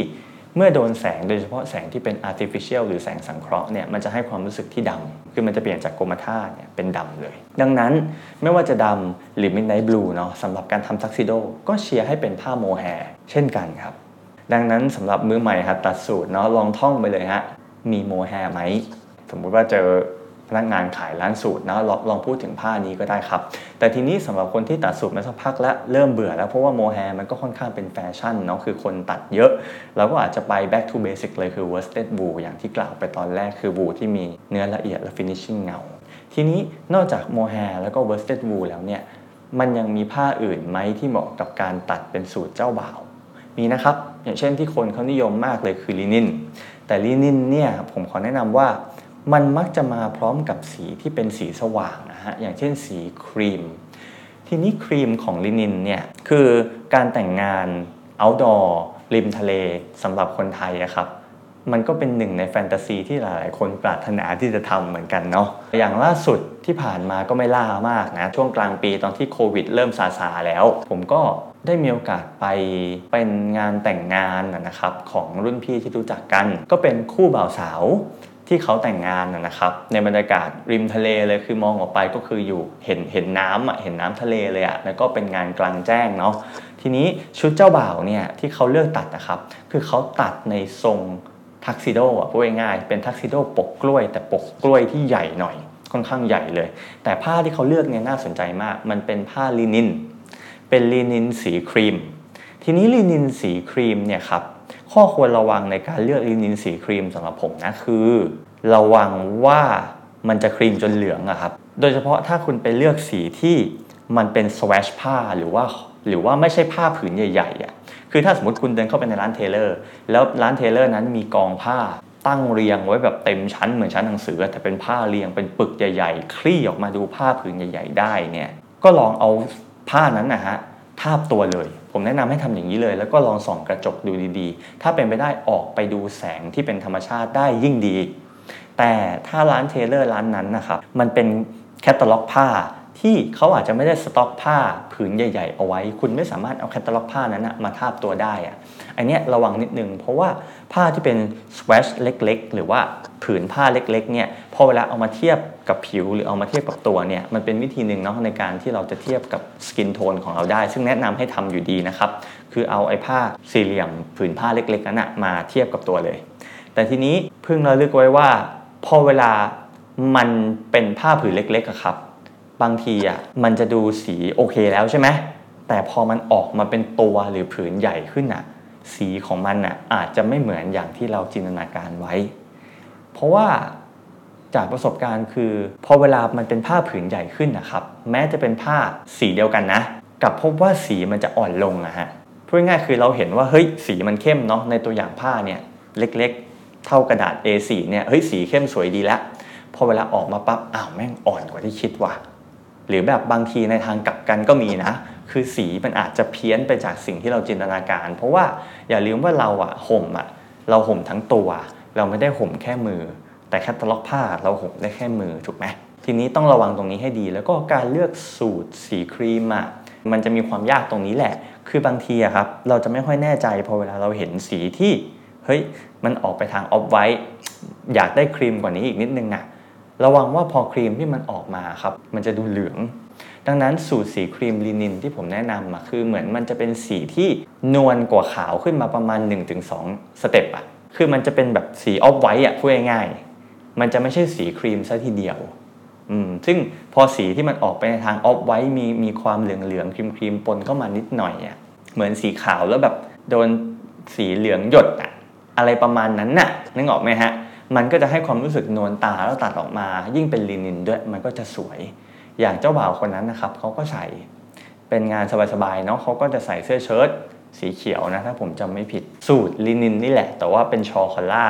เมื่อโดนแสงโดยเฉพาะแสงที่เป็น artificial หรือแสงสังเคราะห์เนี่ยมันจะให้ความรู้สึกที่ดำคือมันจะเปลี่ยนจากกรมท่าเนี่ยเป็นดำเลย ดังนั้นไม่ว่าจะดำหรือ Midnight Blue เนาะสำหรับการทำซักซิโดก็เชียร์ให้เป็นผ้าโมแฮเช่นกันครับ ดังนั้นสำหรับมือใหม่ครับตัดสูตรเนาะลองท่องไปเลยฮะมีโมแฮไหมสมมุติว่าเจอ พนักงานขายร้านสูตรนะลองลองพูดถึงผ้านี้ก็ได้ครับ แต่ทีนี้สำหรับคนที่ตัดสูตรมาสักพักแล้วเริ่มเบื่อแล้วเพราะว่าโมแฮมันก็ค่อนข้างเป็นแฟชั่นเนาะคือคนตัดเยอะ เราก็อาจจะไป back to basic เลยคือ worsted wool อย่างที่กล่าวไปตอนแรกคือ wool ที่มีเนื้อละเอียดและ finishing เงา ทีนี้นอกจากโมแฮแล้วก็ worsted wool แล้วเนี่ยมันยังมีผ้าอื่นไหมที่เหมาะกับการตัดเป็นสูตรเจ้าบ่าวมีนะครับ อย่างเช่นที่คนเขานิยมมากเลยคือลินิน แต่ลินินเนี่ยผมขอแนะนำว่า มันมักจะมาพร้อมกับสีที่เป็นสีสว่างนะฮะอย่างเช่นสีครีม ทีนี้ครีมของลินินเนี่ยคือการแต่งงาน outdoor ริมทะเลสำหรับคนไทยอะครับมันก็เป็นหนึ่งในแฟนตาซีที่หลายๆคนปรารถนาที่จะทำเหมือนกันเนาะอย่างล่าสุดที่ผ่านมาก็ไม่ล่ามากนะช่วงกลางปีตอนที่โควิดเริ่มซาซาแล้ว ผมก็ได้มีโอกาสไปเป็นงานแต่งงานนะครับของรุ่นพี่ที่รู้จักกัน ก็เป็นคู่บ่าวสาว ที่เขาแต่งงานนะครับในบรรยากาศริมทะเลเลยคือมองออกไปก็คืออยู่เห็นเห็นน้ำอะเห็นน้ำทะเลเลยอะแล้วก็เป็นงานกลางแจ้งเนาะทีนี้ชุดเจ้าบ่าวเนี่ยที่เขาเลือกตัดนะครับคือเขาตัดในทรงทักซิโดอะพูดง่ายๆเป็นทักซิโดปกกล้วย แต่ปกกล้วยที่ใหญ่หน่อยค่อนข้างใหญ่เลย แต่ผ้าที่เขาเลือกเนี่ยน่าสนใจมาก มันเป็นผ้าลินิน เป็นลินินสีครีม ทีนี้ลินินสีครีมเนี่ยครับ ข้อควรระวังในการเลือกลินินสีครีมสำหรับผมนะคือ ระวังว่ามันจะครีมจนเหลืองอะครับ โดยเฉพาะถ้าคุณไปเลือกสีที่มันเป็นสวชผ้าหรือว่าหรือว่าไม่ใช่ผ้าผืนใหญ่ๆอะคือถ้าสมมติคุณเดินเข้าไปในร้าน tailor แล้วร้าน tailor นั้นมีกองผ้าตั้งเรียงไว้แบบเต็มชั้นเหมือนชั้นหนังสือ แต่เป็นผ้าเรียงเป็นปึกใหญ่ ๆ คลี่ออกมาดูผ้าผืนใหญ่ ๆ ได้เนี่ย ก็ลองเอาผ้านั้นนะฮะทาบตัวเลย ผมแนะนำให้ทำอย่างนี้เลย แล้วก็ลองส่องกระจกดูดีๆ ถ้าเป็นไปได้ออกไปดูแสงที่เป็นธรรมชาติได้ยิ่งดี แต่ถ้าร้าน tailor ร้านนั้นนะครับมันเป็นแคตตาล็อกผ้า ที่เขาอาจจะไม่ได้สต็อกผ้าผืนใหญ่ ๆ เอาไว้ คุณไม่สามารถเอาแคตตาล็อกผ้านั้นมาทาบตัวได้อะอันนี้ระวังนิดนึง เพราะว่าผ้าที่เป็นสวชเล็ก ๆ หรือว่าผืนผ้าเล็กๆเนี่ยพอเวลาเอามาเทียบกับผิวหรือเอามาเทียบกับตัวเนี่ยมันเป็นวิธีหนึ่งเนาะในการที่เราจะเทียบกับ skin tone ของเราได้ ซึ่งแนะนำให้ทำอยู่ดีนะครับ คือเอาไอ้ผ้าสี่เหลี่ยมผืนผ้าเล็กๆนั้นมาเทียบกับตัวเลย แต่ทีนี้เพิ่งเราเลือกไว้ว่า พอเวลามันเป็นผ้าผืนเล็กๆอะครับ บางทีอะมันจะดูสีโอเคแล้วใช่ไหมแต่พอมันออกมาเป็นตัวหรือผืนใหญ่ขึ้นอะ สีของมันอะอาจจะไม่เหมือนอย่างที่เราจินตนาการไว้ เพราะว่าจากประสบการณ์คือพอเวลามันเป็นผ้าผืนใหญ่ขึ้นนะครับ แม้จะเป็นผ้าสีเดียวกันนะกลับพบว่าสีมันจะอ่อนลงอะฮะพูดง่ายๆคือเราเห็นว่าเฮ้ยสีมันเข้มเนาะในตัวอย่างผ้าเนี่ยเล็กๆ เท่ากระดาษ A4 เนี่ยเฮ้ยสีเข้มสวยดีแล้วพอเวลาออกมาปั๊บอ้าวแม่งอ่อนกว่าที่คิดว่ะ หรือแบบบางทีในทางกลับกันก็มีนะ คือสีมันอาจจะเพี้ยนไปจากสิ่งที่เราจินตนาการ เพราะว่าอย่าลืมว่าเราอะห่มอะเราห่มทั้งตัว เราไม่ได้ห่มแค่มือ แต่แคตตาล็อกผ้าเราห่มได้แค่มือถูกไหมทีนี้ต้องระวังตรงนี้ให้ดี แล้วก็การเลือกสูทสีครีมอะมันจะมีความยากตรงนี้แหละ คือบางทีอะครับเราจะไม่ค่อยแน่ใจพอเวลาเราเห็นสีที่เฮ้ยมันออกไปทาง off-white อยากได้ครีมกว่านี้อีกนิดนึงอะ ระวังว่าพอครีมที่มันออกมาครับ มันจะดูเหลือง ดังนั้นสูทสีครีมลินินที่ผมแนะนำอะคือเหมือนมันจะเป็นสีที่นวลกว่าขาวขึ้นมาประมาณ 1-2 step อะคือมันจะเป็นแบบสี off-white อะพูดง่ายๆมันจะไม่ใช่สีครีมซะทีเดียวอืมซึ่งพอสีที่มันออกไปในทางออฟไวท์มีมีความเหลืองๆครีมครีมปนเข้ามานิดหน่อยอะเหมือนสีขาวแล้วแบบโดนสีเหลืองหยดอะอะไรประมาณนั้นน่ะนึกออกไหมฮะ มันก็จะให้ความรู้สึกนวลตาแล้วตัดออกมา ยิ่งเป็นลินินด้วยมันก็จะสวย อย่างเจ้าบ่าวคนนั้นนะครับเขาก็ใส่เป็นงานสบายๆเนาะเขาก็จะใส่เสื้อเชิ้ตสีเขียวนะถ้าผมจำไม่ผิดสูตรลินินนี่แหละ แต่ว่าเป็นชอคอล่า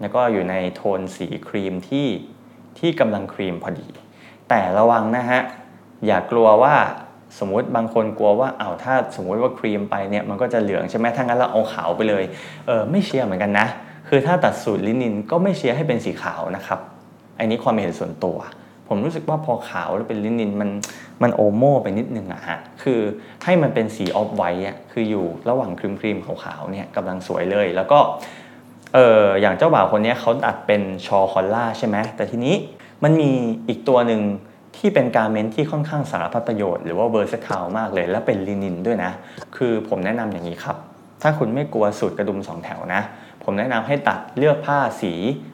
แล้วก็อยู่ในโทนสีครีมที่ที่กำลังครีมพอดี แต่ระวังนะฮะอย่ากลัวว่าสมมติบางคนกลัวว่าเอาถ้าสมมติว่าครีมไปเนี่ยมันก็จะเหลืองใช่ไหมถ้างั้นเราเอาขาวไปเลยเออไม่เชียร์เหมือนกันนะ คือถ้าตัดสูตรลินินก็ไม่เชียร์ให้เป็นสีขาวนะครับ อันนี้ความเห็นส่วนตัว ผมรู้สึกว่าพอขาวแล้วเป็นลินินมันมันโอโมไปนิดนึงอะฮะ คือให้มันเป็นสี off-white อะคืออยู่ระหว่างครีมครีมขาวๆเนี่ยกำลังสวยเลย แล้วก็เอออย่างเจ้าบ่าวคนนี้เขาตัดเป็น shawl collar ใช่ไหมแต่ทีนี้มันมีอีกตัวหนึ่งที่เป็น garment ที่ค่อนข้างสารพัดประโยชน์หรือว่า versatile มากเลย และเป็นลินินด้วยนะ คือผมแนะนำอย่างนี้ครับ ถ้าคุณไม่กลัวสูทกระดุมสองแถวนะ ผมแนะนำให้ตัดเลือกผ้าสี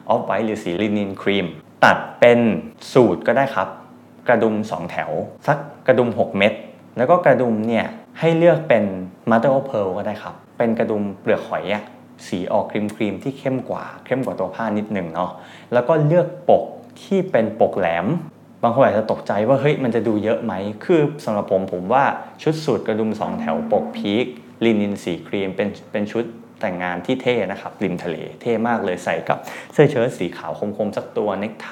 off-white หรือสีลินินครีม ตัดเป็นสูตรก็ได้ครับ กระดุม 2 แถว สักกระดุม 6 เม็ดแล้วก็กระดุมเนี่ยให้เลือกเป็น mother of pearl ก็ได้ครับ เป็นกระดุมเปลือกหอยอะสีออกครีมครีมที่เข้มกว่า เข้มกว่าตัวผ้านิดหนึ่งเนาะแล้วก็เลือกปกที่เป็นปกแหลม บางคนอาจจะตกใจว่าเฮ้ยมันจะดูเยอะไหม คือสำหรับผมผมว่าชุดสูตรกระดุม 2 แถวปกพีคลินินสีครีมเป็นเป็นชุด แต่งงานที่เท่นะครับริมทะเลเท่มากเลยใส่กับเสื้อเชิ้ตสีขาวคมๆสักตัวเนคไท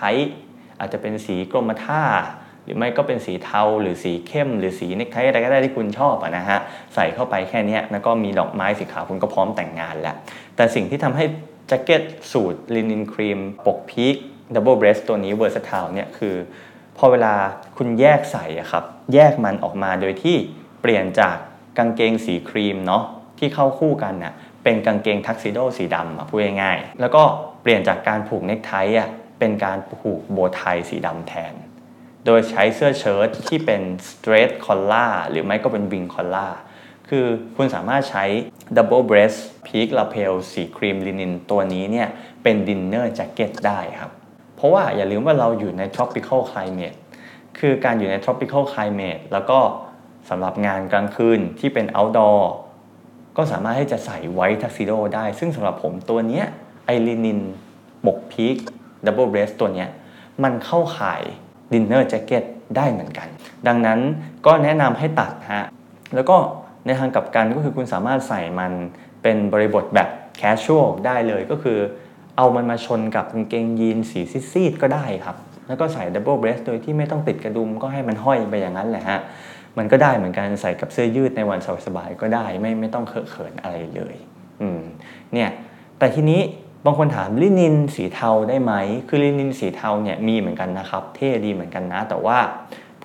อาจจะเป็นสีกรมท่า หรือไม่ก็เป็นสีเทาหรือสีเข้ม หรือสีเนคไทอะไรก็ได้ที่คุณชอบนะฮะใส่เข้าไปแค่นี้แล้วก็มีดอกไม้สีขาวคุณก็พร้อมแต่งงานแล้ว แต่สิ่งที่ทำให้แจ็คเก็ตสูตรลินินครีมปกพีคดับเบิลเบรสตัวนี้เวอร์ส t ท l เนี่ยคือ พอเวลาคุณแยกใส่อะครับแยกมันออกมาโดยที่เปลี่ยนจากกางเกงสีครีมเนาะที่เข้าคู่กันน่ะ เป็นกางเกงทักซิโดสีดำพูดง่ายๆแล้วก็เปลี่ยนจากการผูกเนคไทอะเป็นการผูกโบไทสีดำแทน โดยใช้เสื้อเชิ้ตที่เป็น straight collar หรือไม่ก็เป็น wing collar คือคุณสามารถใช้ double breast peak lapel สีครีมลินินตัวนี้เนี่ยเป็น dinner jacket ได้ครับ เพราะว่าอย่าลืมว่าเราอยู่ใน tropical climate คือการอยู่ใน tropical climate แล้วก็สำหรับงานกลางคืนที่เป็น outdoor ก็สามารถให้จะใส่ white tuxedo ได้ ซึ่งสำหรับผมตัวเนี้ยไอ้ลินินปก peak double breast ตัวเนี้ยมันเข้าข่าย dinner jacket ได้เหมือนกัน ดังนั้นก็แนะนำให้ตัดฮะ แล้วก็ในทางกลับกันก็คือคุณสามารถใส่มันเป็นบริบทแบบ casual ได้เลยก็คือ เอามันมาชนกับกางเกงยีนสีซีดๆก็ได้ครับ แล้วก็ใส่ double breast โดยที่ไม่ต้องติดกระดุมก็ให้มันห้อยไปอย่างนั้นแหละฮะ มันก็ได้เหมือนกันใส่กับเสื้อยืดในวันสบายๆก็ได้ไม่ไม่ต้องเคอะเขินอะไรเลยอืมเนี่ยแต่ทีนี้บางคนถามลินินสีเทาได้ไหมคือลินินสีเทาเนี่ยมีเหมือนกันนะครับ เท่ดีเหมือนกันนะ แต่ว่า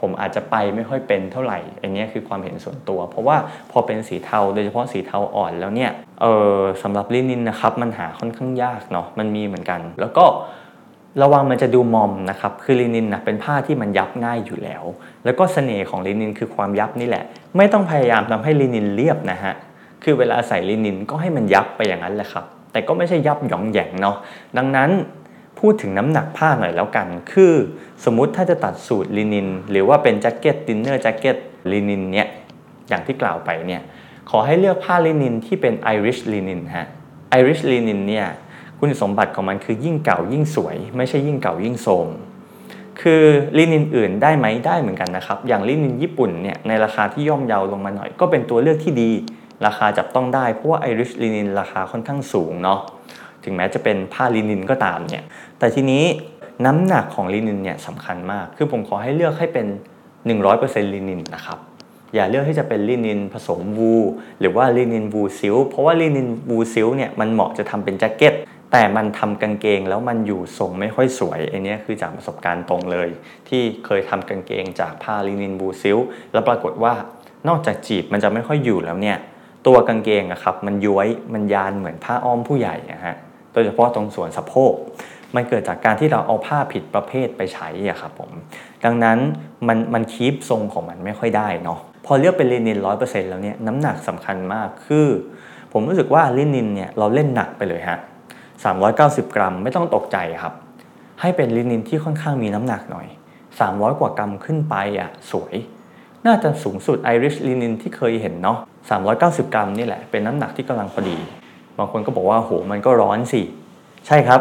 ผมอาจจะไปไม่ค่อยเป็นเท่าไหร่อันนี้คือความเห็นส่วนตัว เพราะว่าพอเป็นสีเทาโดยเฉพาะสีเทาอ่อนแล้วเนี่ยเออสำหรับลินินนะครับมันหาค่อนข้างยากเนาะมันมีเหมือนกัน แล้วก็ ระวังมันจะดูมอมนะครับ คือลินินนะเป็นผ้าที่มันยับง่ายอยู่แล้ว แล้วก็เสน่ห์ของลินินคือความยับนี่แหละ ไม่ต้องพยายามทำให้ลินินเรียบนะฮะ คือเวลาใส่ลินินก็ให้มันยับไปอย่างนั้นแหละครับ แต่ก็ไม่ใช่ยับหยองแหยงเนาะ ดังนั้นพูดถึงน้ำหนักผ้าหน่อยแล้วกัน คือสมมุติถ้าจะตัดสูทลินิน หรือว่าเป็นแจ็คเก็ต dinner jacket ลินินเนี่ยอย่างที่กล่าวไปเนี่ยขอให้เลือกผ้าลินินที่เป็น Irish linen ฮะไอริชลินินเนี่ย คุณสมบัติของมันคือยิ่งเก่ายิ่งสวย ไม่ใช่ยิ่งเก่ายิ่งโทรมคือลินินอื่นได้ไหมได้เหมือนกันนะครับ อย่างลินินญี่ปุ่นเนี่ยในราคาที่ย่อมเยาลงมาหน่อย ก็เป็นตัวเลือกที่ดี ราคาจับต้องได้เพราะว่าไอริชลินินราคาค่อนข้างสูงเนาะถึงแม้จะเป็นผ้าลินินก็ตามเนี่ยแต่ทีนี้น้ำหนักของลินินเนี่ยสำคัญมาก คือผมขอให้เลือกให้เป็น 100%ลินินนะครับอย่าเลือกที่จะเป็นลินินผสมวู หรือว่าลินิน wool silk เพราะว่าลินิน wool silk เนี่ยมันเหมาะจะทำเป็นแจ็คเก็ต แต่มันทำกางเกงแล้วมันอยู่ทรงไม่ค่อยสวยไอ้เนี้ยคือจากประสบการณ์ตรงเลย ที่เคยทำกางเกงจากผ้าลินิน wool silk แล้วปรากฏว่านอกจากจีบมันจะไม่ค่อยอยู่แล้วเนี่ยตัวกางเกงอะครับมันย้วยมันยานเหมือนผ้าอ้อมผู้ใหญ่อะฮะโดยเฉพาะตรงส่วนสะโพกมันเกิดจากการที่เราเอาผ้าผิดประเภทไปใช้อะครับผมดังนั้นมันมันคีปทรงของมันไม่ค่อยได้เนาะพอเลือกเป็นลินินร้อยเปอร์เซ็นต์แล้วเนี่ยน้ำหนักสำคัญมากคือ ผมรู้สึกว่าลินินเนี่ยเราเล่นหนักไปเลยฮะ 390 กรัมไม่ต้องตกใจครับ ให้เป็นลินินที่ค่อนข้างมีน้ำหนักหน่อย 300 กว่ากรัมขึ้นไปอะสวย น่าจะสูงสุดไอริชลินินที่เคยเห็นเนาะ390 กรัมนี่แหละเป็นน้ำหนักที่กำลังพอดี บางคนก็บอกว่าโหมันก็ร้อนสิ ใช่ครับ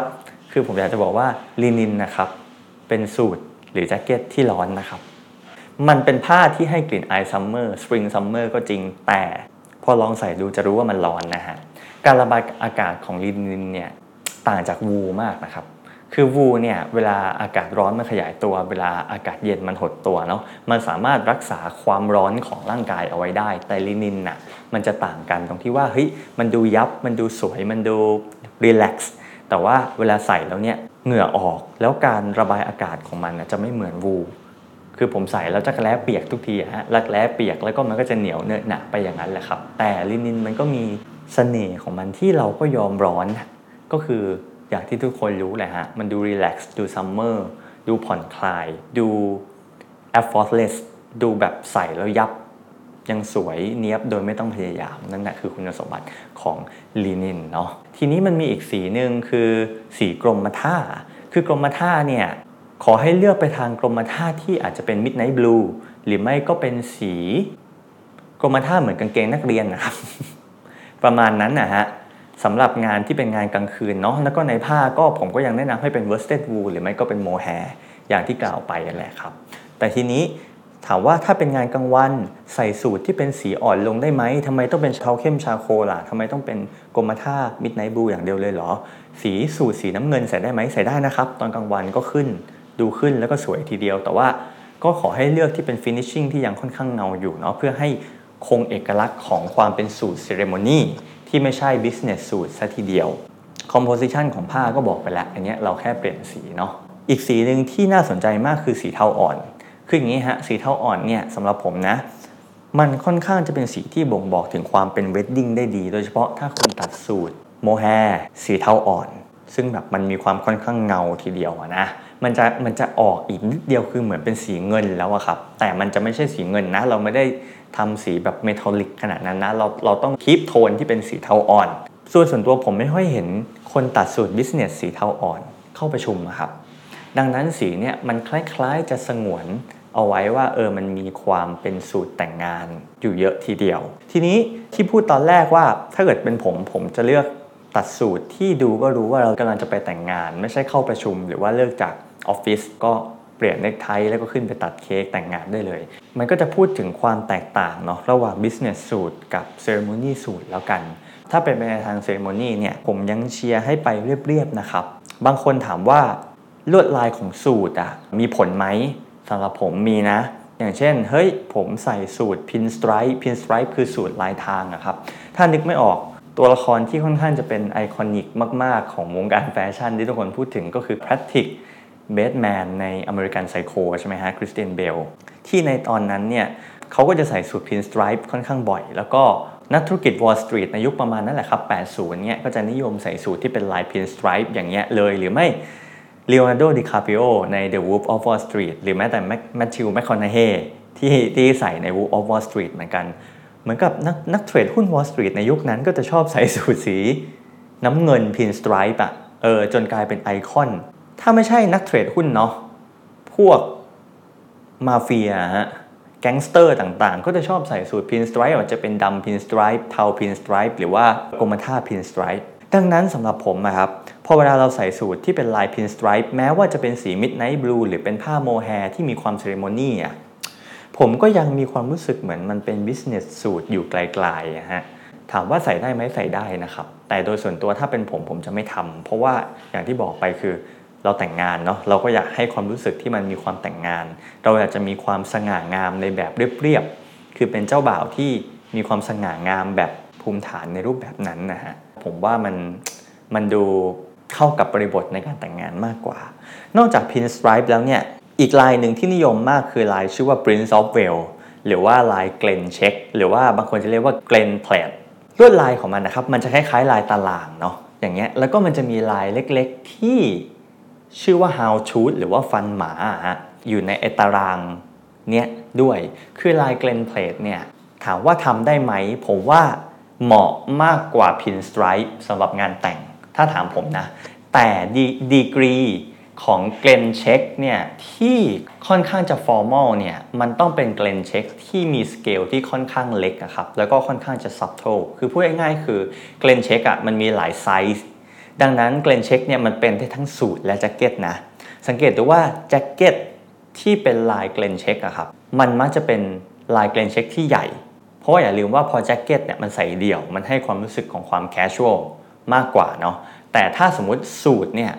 คือผมอยากจะบอกว่าลินินนะครับเป็นสูทหรือแจ็คเก็ตที่ร้อนนะครับ มันเป็นผ้าที่ให้กลิ่นไอ summer spring summer ก็จริงแต่พอลองใส่ดูจะรู้ว่ามันร้อนนะฮะ การระบายอากาศของลินินเนี่ย ต่างจากวูมากนะครับคือวูเนี่ยเวลาอากาศร้อนมันขยายตัว เวลาอากาศเย็นมันหดตัวเนาะมันสามารถรักษาความร้อนของร่างกายเอาไว้ได้ แต่ลินินน่ะมันจะต่างกันตรงที่ว่าเฮ้ยมันดูยับมันดูสวยมันดู relax แต่ว่าเวลาใส่แล้วเนี่ยเหงื่อออกแล้วการระบายอากาศของมันจะไม่เหมือนวู คือผมใส่แล้วจักกะแร้เปียกทุกทีฮะรักแร้เปียกแล้วก็มันก็จะเหนียวเนอะหนะไปอย่างนั้นแหละครับ แต่ลินินมันก็มีเสน่ห์ของมันที่เราก็ยอมร้อน ก็คืออย่างที่ทุกคนรู้แหละฮะ มันดู relax ดู summer ดูผ่อนคลาย ดู effortless ดูแบบใส่แล้วยับยังสวยเนี้ยบโดยไม่ต้องพยายาม นั่นแหละคือคุณสมบัติของลินินเนาะทีนี้มันมีอีกสีหนึ่งคือสีกรมท่า คือกรมท่าเนี่ยขอให้เลือกไปทางกรมท่าที่อาจจะเป็นมิดไนท์บลูหรือไม่ก็เป็นสีกรมท่าเหมือนกางเกงนักเรียนนะครับ ประมาณนั้นนะฮะ สำหรับงานที่เป็นงานกลางคืนเนาะแล้วก็ในผ้าก็ผมก็ยังแนะนำให้เป็น worsted wool หรือไม่ก็เป็น mohair อย่างที่กล่าวไปนั่นแหละครับ แต่ทีนี้ถามว่าถ้าเป็นงานกลางวันใส่สูตรที่เป็นสีอ่อนลงได้ไหมทำไมต้องเป็นเทาเข้มชาโคล่ะทำไมต้องเป็นกรมท่า midnight blue อย่างเดียวเลยเหรอ สีสูตรสีน้ำเงินใส่ได้ไหมใส่ได้นะครับ ตอนกลางวันก็ขึ้นดูขึ้นแล้วก็สวยทีเดียว แต่ว่าก็ขอให้เลือกที่เป็น finishing ที่ยังค่อนข้างเงาอยู่เนาะเพื่อให้คงเอกลักษณ์ของความเป็นสูตร ceremony ที่ไม่ใช่ business suit ซะทีเดียว composition ของผ้าก็บอกไปแล้ว อันนี้เราแค่เปลี่ยนสีเนาะอีกสีหนึ่งที่น่าสนใจมากคือสีเทาอ่อนคืออย่างนี้ฮะสีเทาอ่อนเนี่ยสำหรับผมนะ มันค่อนข้างจะเป็นสีที่บ่งบอกถึงความเป็น wedding ได้ดี โดยเฉพาะถ้าคุณตัดสูตรโมแฮสีเทาอ่อน ซึ่งแบบมันมีความค่อนข้างเงาทีเดียวนะมันจะมันจะออกอีกนิดเดียวคือเหมือนเป็นสีเงินแล้วอะครับ แต่มันจะไม่ใช่สีเงินนะ เราไม่ได้ทำสีแบบเมทัลลิกขนาดนั้นนะ เราเราต้องคีปโทนที่เป็นสีเทาอ่อน ส่วนส่วนตัวผมไม่ค่อยเห็นคนตัดสูตรบิสเนสสีเทาอ่อนเข้าประชุมครับ ดังนั้นสีเนี่ยมันคล้ายๆจะสงวนเอาไว้ว่าเออมันมีความเป็นสูตรแต่งงานอยู่เยอะทีเดียว ทีนี้ที่พูดตอนแรกว่าถ้าเกิดเป็นผมผมจะเลือกตัดสูตรที่ดูก็รู้ว่าเรากำลังจะไปแต่งงาน ไม่ใช่เข้าประชุม หรือว่าเลิกจากออฟฟิศก็ เปลี่ยนเนคไทแล้วก็ขึ้นไปตัดเค้กแต่งงานได้เลย มันก็จะพูดถึงความแตกต่างเนาะระหว่าง business suit กับ ceremony suit แล้วกัน ถ้าเป็นไปในทาง ceremony เนี่ยผมยังเชียร์ให้ไปเรียบๆนะครับ บางคนถามว่าลวดลายของสูทอะมีผลไหมสำหรับผมมีนะ อย่างเช่น เฮ้ย ผมใส่สูตร pin stripe pin stripe คือสูทลายทางอะครับ ถ้านึกไม่ออกตัวละครที่ค่อนข้างจะเป็น iconic มาก ๆ ของวงการแฟชั่นที่ทุกคนพูดถึงก็คือ Patrick เบสแมนในอเมริกันไซโคใช่ไหมฮะคริสเตียนเบลที่ในตอนนั้นเนี่ยเขาก็จะใส่สูท pinstripe ค่อนข้างบ่อย แล้วก็นักธุรกิจ Wall Street ในยุคประมาณนั่นแหละครับ 80 เนี่ยก็จะนิยมใส่สูทที่เป็นลาย pinstripe อย่างเงี้ยเลยหรือไม่ Leonardo DiCaprio ใน The Wolf of Wall Street หรือแม้แต่ Matthew McConaughey ที่ที่ใส่ใน Wolf of Wall Street เหมือนกัน เหมือนกับนักนัก trade หุ้น Wall Street ในยุคนั้นก็จะชอบใส่สูทสี น้ำเงิน pinstripe อะเออจนกลายเป็นไอคอน ถ้าไม่ใช่นัก trade หุ้นเนาะพวกมาเฟียฮะแก๊งสเตอร์ต่างๆ ก็จะชอบใส่สูท pinstripe อาจจะเป็นดำ pinstripe เทา pinstripe หรือว่ากรมท่า pinstripe ดังนั้นสำหรับผมนะครับพอเวลาเราใส่สูทที่เป็นลาย pinstripe แม้ว่าจะเป็นสี midnight blue หรือเป็นผ้า mohair ที่มีความ ceremony อะผมก็ยังมีความรู้สึกเหมือนมันเป็น business สูทอยู่ไกลๆฮะถามว่าใส่ได้ไหมใส่ได้นะครับ แต่โดยส่วนตัวถ้าเป็นผมผมจะไม่ทำเพราะว่าอย่างที่บอกไปคือ เราแต่งงานเนาะเราก็อยากให้ความรู้สึกที่มันมีความแต่งงาน เราอยากจะมีความสง่างามในแบบเรียบๆคือเป็นเจ้าบ่าวที่มีความสง่างามแบบภูมิฐานในรูปแบบนั้นนะฮะผมว่ามันมันดูเข้ากับบริบทในการแต่งงานมากกว่า นอกจาก pinstripe แล้วเนี่ย อีกลายหนึ่งที่นิยมมากคือลายชื่อว่า Prince of Wales หรือว่าลาย Glen Check หรือว่าบางคนจะเรียกว่า Glen Plaid ลวดลายของมันนะครับ มันจะคล้ายๆลายตารางเนาะอย่างเงี้ยแล้วก็มันจะมีลายเล็กๆที่ ชื่อว่า houndstooth หรือว่าฟันหมาฮะอยู่ในอตารางเนี้ยด้วยคือลาย glen plaid เนี่ยถามว่าทำได้ไหม ผมว่าเหมาะมากกว่า pinstripe สำหรับงานแต่ง ถ้าถามผมนะ แต่ดีกรีของ glen check เนี่ยที่ค่อนข้างจะ formal เนี่ยมันต้องเป็น glen check ที่มีสเกลที่ค่อนข้างเล็กอะครับแล้วก็ค่อนข้างจะ subtleคือพูดง่ายๆคือ glen check อะมันมีหลายไซส์ ดังนั้น glen check เนี่ยมันเป็นได้ทั้งสูทและแจ็คเก็ตนะ สังเกตดูว่าแจ็คเก็ตที่เป็นลาย glen check อะครับ มันมักจะเป็นลาย glen check ที่ใหญ่ เพราะว่าอย่าลืมว่าพอแจ็คเก็ตเนี่ยมันใส่เดี่ยว มันให้ความรู้สึกของความ casual มากกว่าเนาะ แต่ถ้าสมมุติสูทเนี่ย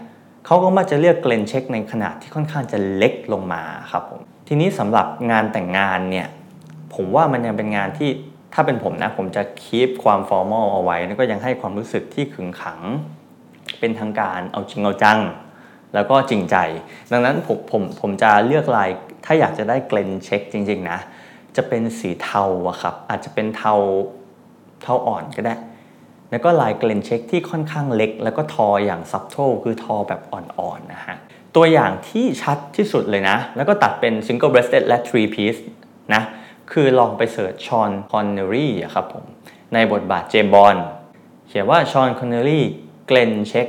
เขาก็มักจะเลือก glen check ในขนาดที่ค่อนข้างจะเล็กลงมาครับผม ทีนี้สำหรับงานแต่งงานเนี่ย ผมว่ามันยังเป็นงานที่ถ้าเป็นผมนะ ผมจะ keep ความ formal เอาไว้แล้วก็ยังให้ความรู้สึกที่ขึงขัง เป็นทางการเอาจริงเอาจัง แล้วก็จริงใจ ดังนั้นผมผมผมจะเลือกลายถ้าอยากจะได้ glen check จริง ๆ นะ จะเป็นสีเทาอะครับ อาจจะเป็นเทาเทาอ่อนก็ได้ แล้วก็ลาย glen check ที่ค่อนข้างเล็ก แล้วก็ทออย่าง subtle คือทอแบบอ่อนๆนะฮะตัวอย่างที่ชัดที่สุดเลยนะ แล้วก็ตัดเป็น single breasted และ three piece นะ คือลองไป search Sean Connery อะครับผม ในบทบาท James Bond เขียนว่า Sean Connery glen check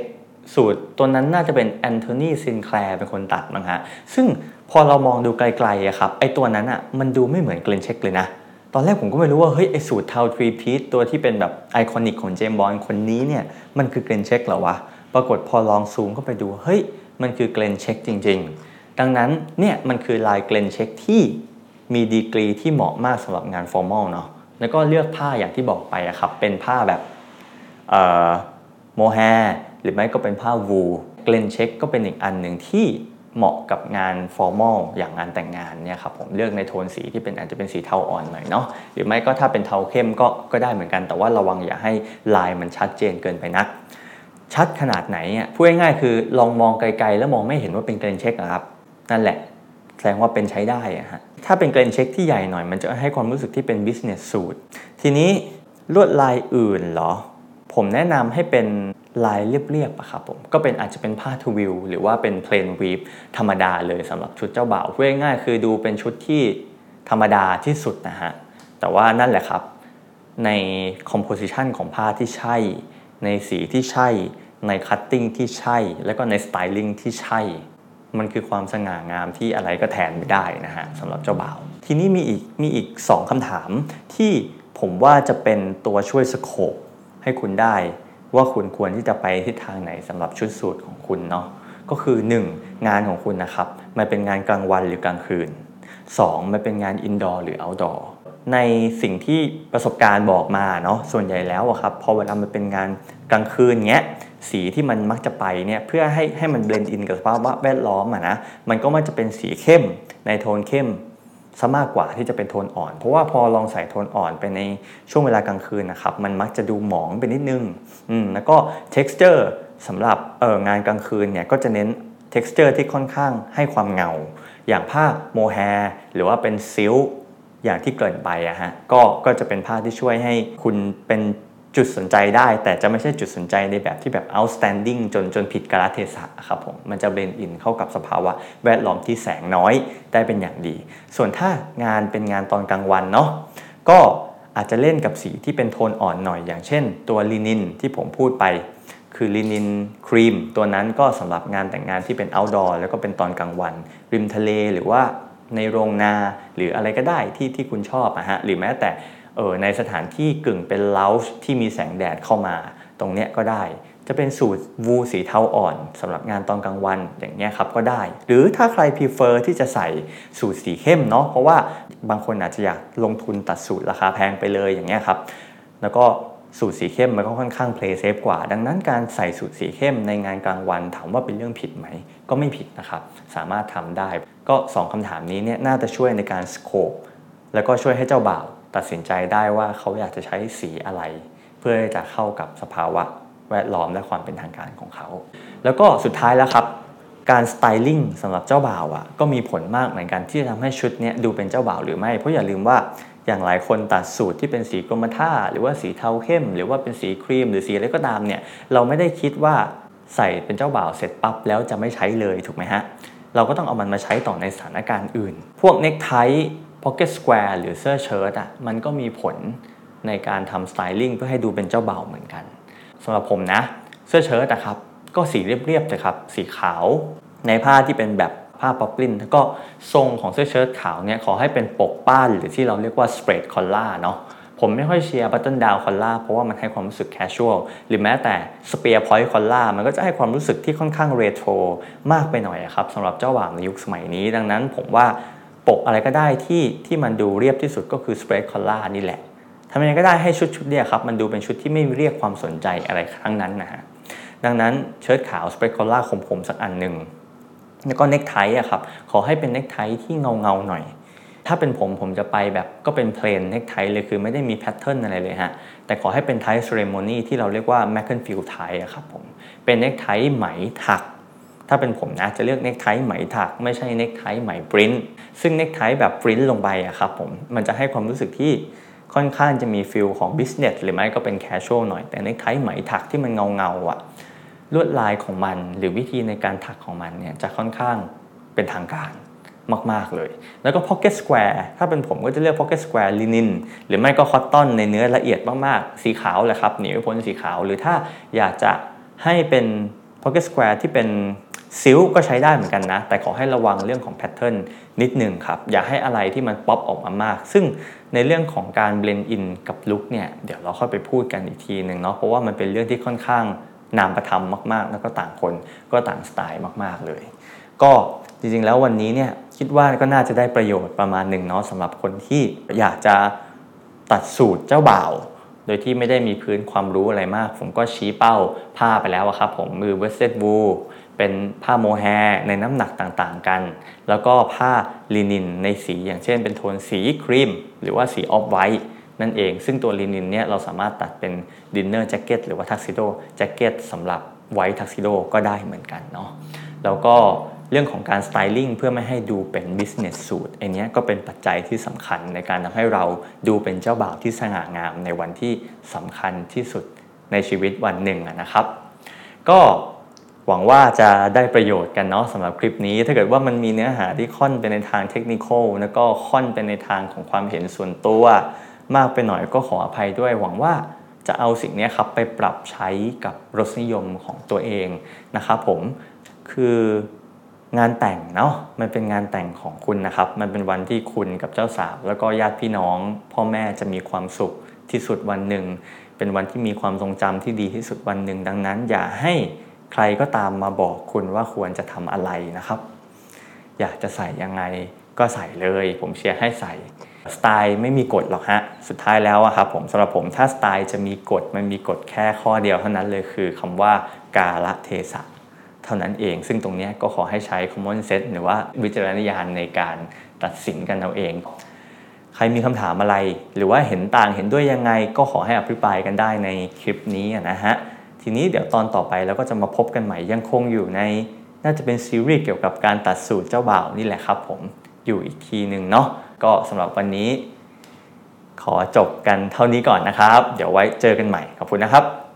สูทตัวนั้นน่าจะเป็น Anthony Sinclair เป็นคนตัดมั้งฮะ ซึ่งพอเรามองดูไกลๆอะครับ ไอตัวนั้นอะมันดูไม่เหมือน glen check เลยนะ ตอนแรกผมก็ไม่รู้ว่า เฮ้ย ไอสูทเทา three piece ตัวที่เป็นแบบ iconic ของ James Bond คนนี้เนี่ย มันคือ glen check เหรอวะ ปรากฏพอลองซูมเข้าไปดู เฮ้ย มันคือ glen check จริง ๆ ดังนั้นเนี่ยมันคือลาย glen check ที่มีดีกรีที่เหมาะมากสำหรับงาน formal เนาะแล้วก็เลือกผ้าอย่างที่บอกไปอะครับเป็นผ้าแบบ mohair หรือไม่ก็เป็นผ้า wool glen check ก็เป็นอีกอันหนึ่งที่เหมาะกับงาน formal อย่างงานแต่งงานเนี่ยครับผมเลือกในโทนสีที่เป็นอาจจะเป็นสีเทาอ่อนหน่อยเนาะหรือไม่ก็ถ้าเป็นเทาเข้มก็ก็ได้เหมือนกัน แต่ว่าระวังอย่าให้ลายมันชัดเจนเกินไปนัก ชัดขนาดไหนอะพูดง่ายๆคือลองมองไกลๆ แล้วมองไม่เห็นว่าเป็นเกลนเช็คครับนั่นแหละแสดงว่าเป็นใช้ได้อะฮะถ้าเป็นเกลนเช็คที่ใหญ่หน่อย มันจะให้ความรู้สึกที่เป็น business suit ทีนี้ลวดลายอื่นเหรอ ผมแนะนำให้เป็นลายเรียบๆอะครับผมก็เป็นอาจจะเป็นผ้าทวิลหรือว่าเป็นเพลนวีฟธรรมดาเลยสำหรับชุดเจ้าบ่าวพูดง่ายๆคือดูเป็นชุดที่ธรรมดาที่สุดนะฮะแต่ว่านั่นแหละครับ ใน composition ของผ้าที่ใช่ ในสีที่ใช่ ใน cutting ที่ใช่ แล้วก็ใน styling ที่ใช่ มันคือความสง่างามที่อะไรก็แทนไม่ได้นะฮะสำหรับเจ้าบ่าว ทีนี้มีอีกมีอีก 2คำถามที่ผมว่าจะเป็นตัวช่วย scope ให้คุณได้ ว่าคุณควรที่จะไปทิศทางไหนสำหรับชุดสูทของคุณเนาะก็คือ 1. งานของคุณนะครับมันเป็นงานกลางวันหรือกลางคืน 2. มันเป็นงาน indoor หรือ outdoor ในสิ่งที่ประสบการณ์บอกมาเนาะส่วนใหญ่แล้วอะครับพอเวลามันเป็นงานกลางคืนเงี้ยสีที่มันมักจะไปเนี่ยเพื่อให้ให้มัน blend in กับสภาพแวดล้อมอะนะมันก็มันจะเป็นสีเข้มในโทนเข้ม ซะมากกว่าที่จะเป็นโทนอ่อน เพราะว่าพอลองใส่โทนอ่อนไปในช่วงเวลากลางคืนนะครับมันมักจะดูหมองไปนิดนึงอืมแล้วก็ texture สำหรับเอองานกลางคืนเนี่ยก็จะเน้น texture ที่ค่อนข้างให้ความเงา อย่างผ้าโมแฮหรือว่าเป็นซิลอย่างที่เกินไปอะฮะก็ก็จะเป็นผ้าที่ช่วยให้คุณเป็น จุดสนใจได้ แต่จะไม่ใช่จุดสนใจในแบบที่แบบ outstanding จนจนผิดกาลเทศะครับผมมันจะเบนอินเข้ากับสภาวะแวดล้อมที่แสงน้อยได้เป็นอย่างดี ส่วนถ้างานเป็นงานตอนกลางวันเนาะก็อาจจะเล่นกับสีที่เป็นโทนอ่อนหน่อย อย่างเช่น ตัวลินินที่ผมพูดไป คือลินินครีม ตัวนั้นก็สำหรับงานแต่งงานที่เป็น outdoor แล้วก็เป็นตอนกลางวัน ริมทะเลหรือว่าในโรงนาหรืออะไรก็ได้ที่ที่คุณชอบอะฮะหรือแม้แต่ เออในสถานที่กึ่งเป็นเลาส์ที่มีแสงแดดเข้ามา ตรงเนี้ยก็ได้ จะเป็นสูตรวูสีเทาอ่อนสำหรับงานตอนกลางวันอย่างเงี้ยครับก็ได้ หรือถ้าใคร prefer ที่จะใส่สูตรสีเข้มเนาะเพราะว่าบางคนอาจจะอยากลงทุนตัดสูตรราคาแพงไปเลยอย่างเงี้ยครับแล้วก็สูตรสีเข้มมันก็ค่อนข้าง play safe กว่า ดังนั้นการใส่สูตรสีเข้มในงานกลางวันถามว่าเป็นเรื่องผิดไหม ก็ไม่ผิดนะครับ สามารถทำได้ ก็ 2คำถามนี้เนี่ยน่าจะช่วยในการสโคปแล้วก็ช่วยให้เจ้าบ่าว ตัดสินใจได้ว่าเขาอยากจะใช้สีอะไร เพื่อจะเข้ากับสภาวะแวดล้อมและความเป็นทางการของเขา แล้วก็สุดท้ายแล้วครับ การสไตลิ่งสำหรับเจ้าบ่าวอะก็มีผลมากเหมือนกันที่จะทำให้ชุดนี้ดูเป็นเจ้าบ่าวหรือไม่เพราะอย่าลืมว่าอย่างหลายคนตัดสูทที่เป็นสีกรมท่า หรือว่าสีเทาเข้ม หรือว่าเป็นสีครีม หรือสีอะไรก็ตามเนี่ยเราไม่ได้คิดว่าใส่เป็นเจ้าบ่าวเสร็จปั๊บแล้วจะไม่ใช้เลยถูกไหมฮะเราก็ต้องเอามันมาใช้ต่อในสถานการณ์อื่น พวกเนคไท pocket square หรือเสื้อเชิ้ตอะมันก็มีผลในการทำ styling เพื่อให้ดูเป็นเจ้าบ่าวเหมือนกันสำหรับผมนะ เสื้อเชิ้ตอะครับก็สีเรียบๆเลยครับสีขาวในผ้าที่เป็นแบบผ้า poplin แล้วก็ทรงของเสื้อเชิ้ตขาวเนี่ยขอให้เป็นปกป้านหรือที่เราเรียกว่า spread collar เนาะผมไม่ค่อยเชียร์ button-down collar เพราะว่ามันให้ความรู้สึก casual หรือแม้แต่ spear point collar มันก็จะให้ความรู้สึกที่ค่อนข้างเรโทรมากไปหน่อยครับสำหรับเจ้าบ่าวในยุคสมัยนี้ ดังนั้นผมว่า ปกอะไรก็ได้ที่ที่มันดูเรียบที่สุดก็คือ spread collar นี่แหละทำยังไงก็ได้ให้ชุดชุดเนี่ยครับมันดูเป็นชุดที่ไม่เรียกความสนใจอะไรทั้งนั้นนะฮะดังนั้นเชิ้ตขาว spread collar คมๆสักอันหนึ่งแล้วก็เน็กไทอะครับขอให้เป็นเน็กไทที่เงาเงาหน่อย ถ้าเป็นผมผมจะไปแบบก็เป็น plain เน็กไทเลยคือไม่ได้มี pattern อะไรเลยฮะแต่ขอให้เป็น tie ceremony ที่เราเรียกว่า Macclesfield tie อะครับผมเป็นเน็กไทไหมถัก ถ้าเป็นผมนะจะเลือกเน็กไทไหมถัก ไม่ใช่เน็กไทไหมปริ้นซึ่งเน็กไทแบบปริ้นลงไปอะครับผมมันจะให้ความรู้สึกที่ค่อนข้างจะมี feel ของ business หรือไม่ก็เป็น casual หน่อย แต่เน็กไทไหมถักที่มันเงาเงาอะลวดลายของมันหรือวิธีในการถักของมันเนี่ยจะค่อนข้างเป็นทางการมาก ๆ เลย แล้วก็ pocket square ถ้าเป็นผมก็จะเลือก pocket square linen หรือไม่ก็ cotton ในเนื้อละเอียดมาก ๆ สีขาวแหละครับหนีไม่พ้นสีขาว หรือถ้าอยากจะให้เป็น pocket square ที่เป็น silk ก็ใช้ได้เหมือนกันนะ แต่ขอให้ระวังเรื่องของ pattern นิดหนึ่งครับ อย่าให้อะไรที่มันป๊อปออกมามาก ซึ่งในเรื่องของการ blend in กับ look เนี่ย เดี๋ยวเราค่อยไปพูดกันอีกทีหนึ่งเนาะเพราะว่ามันเป็นเรื่องที่ค่อนข้างนามประทำมาก ๆ แล้วก็ต่างคนก็ต่างสไตล์มาก ๆ เลย ก็จริงๆแล้ววันนี้เนี่ยคิดว่าก็น่าจะได้ประโยชน์ประมาณหนึ่งเนาะสำหรับคนที่อยากจะตัดสูตรเจ้าบ่าว โดยที่ไม่ได้มีพื้นความรู้อะไรมาก ผมก็ชี้เป้าผ้าไปแล้วครับผมมือเวสเซตวู เป็นผ้าโมแฮในน้ำหนักต่างๆกัน แล้วก็ผ้าลินินในสีอย่างเช่น เป็นโทนสีครีม หรือว่าสีออฟไวท์นั่นเอง ซึ่งตัวลินินเนี่ยเราสามารถตัดเป็น dinner jacket หรือว่า tuxedo jacket สำหรับ white tuxedo ก็ได้เหมือนกันเนาะแล้วก็เรื่องของการ styling เพื่อไม่ให้ดูเป็น business suit อันนี้ก็เป็นปัจจัยที่สำคัญในการทำให้เราดูเป็นเจ้าบ่าวที่สง่างามในวันที่สำคัญที่สุดในชีวิตวันหนึ่งนะครับ ก็ หวังว่าจะได้ประโยชน์กันเนาะสำหรับคลิปนี้ ถ้าเกิดว่ามันมีเนื้อหาที่ค่อนไปในทางเทคนิคแล้วก็ค่อนไปในทางของความเห็นส่วนตัว มากไปหน่อยก็ขออภัยด้วย หวังว่าจะเอาสิ่งนี้ครับไปปรับใช้กับรสนิยมของตัวเองนะครับผมคืองานแต่งเนาะมันเป็นงานแต่งของคุณนะครับ มันเป็นวันที่คุณกับเจ้าสาว แล้วก็ญาติพี่น้อง พ่อแม่จะมีความสุขที่สุดวันหนึ่ง เป็นวันที่มีความทรงจำที่ดีที่สุดวันหนึ่งดังนั้น อย่าให้ ใครก็ตามมาบอกคุณว่าควรจะทำอะไรนะครับ อยากจะใส่ยังไงก็ใส่เลย ผมเชียร์ให้ใส่สไตล์ไม่มีกฎหรอกฮะ สุดท้ายแล้วอะครับผมสำหรับผมถ้าสไตล์จะมีกฎมันมีกฎแค่ข้อเดียวเท่านั้นเลยคือคำว่ากาละเทศะเท่านั้นเอง ซึ่งตรงนี้ก็ขอให้ใช้ common sense หรือว่าวิจารณญาณในการตัดสินกันเอาเอง ใครมีคำถามอะไร หรือว่าเห็นต่างเห็นด้วยยังไงก็ขอให้อภิปรายกันได้ในคลิปนี้นะฮะ ทีนี้เดี๋ยวตอนต่อไปเราก็จะมาพบกันใหม่ยังคงอยู่ใน น่าจะเป็นซีรีส์เกี่ยวกับการตัดสูตรเจ้าบ่าวนี่แหละครับผมอยู่อีกทีหนึ่งเนาะก็สำหรับวันนี้ ขอจบกันเท่านี้ก่อนนะครับ เดี๋ยวไว้เจอกันใหม่ขอบคุณนะครับ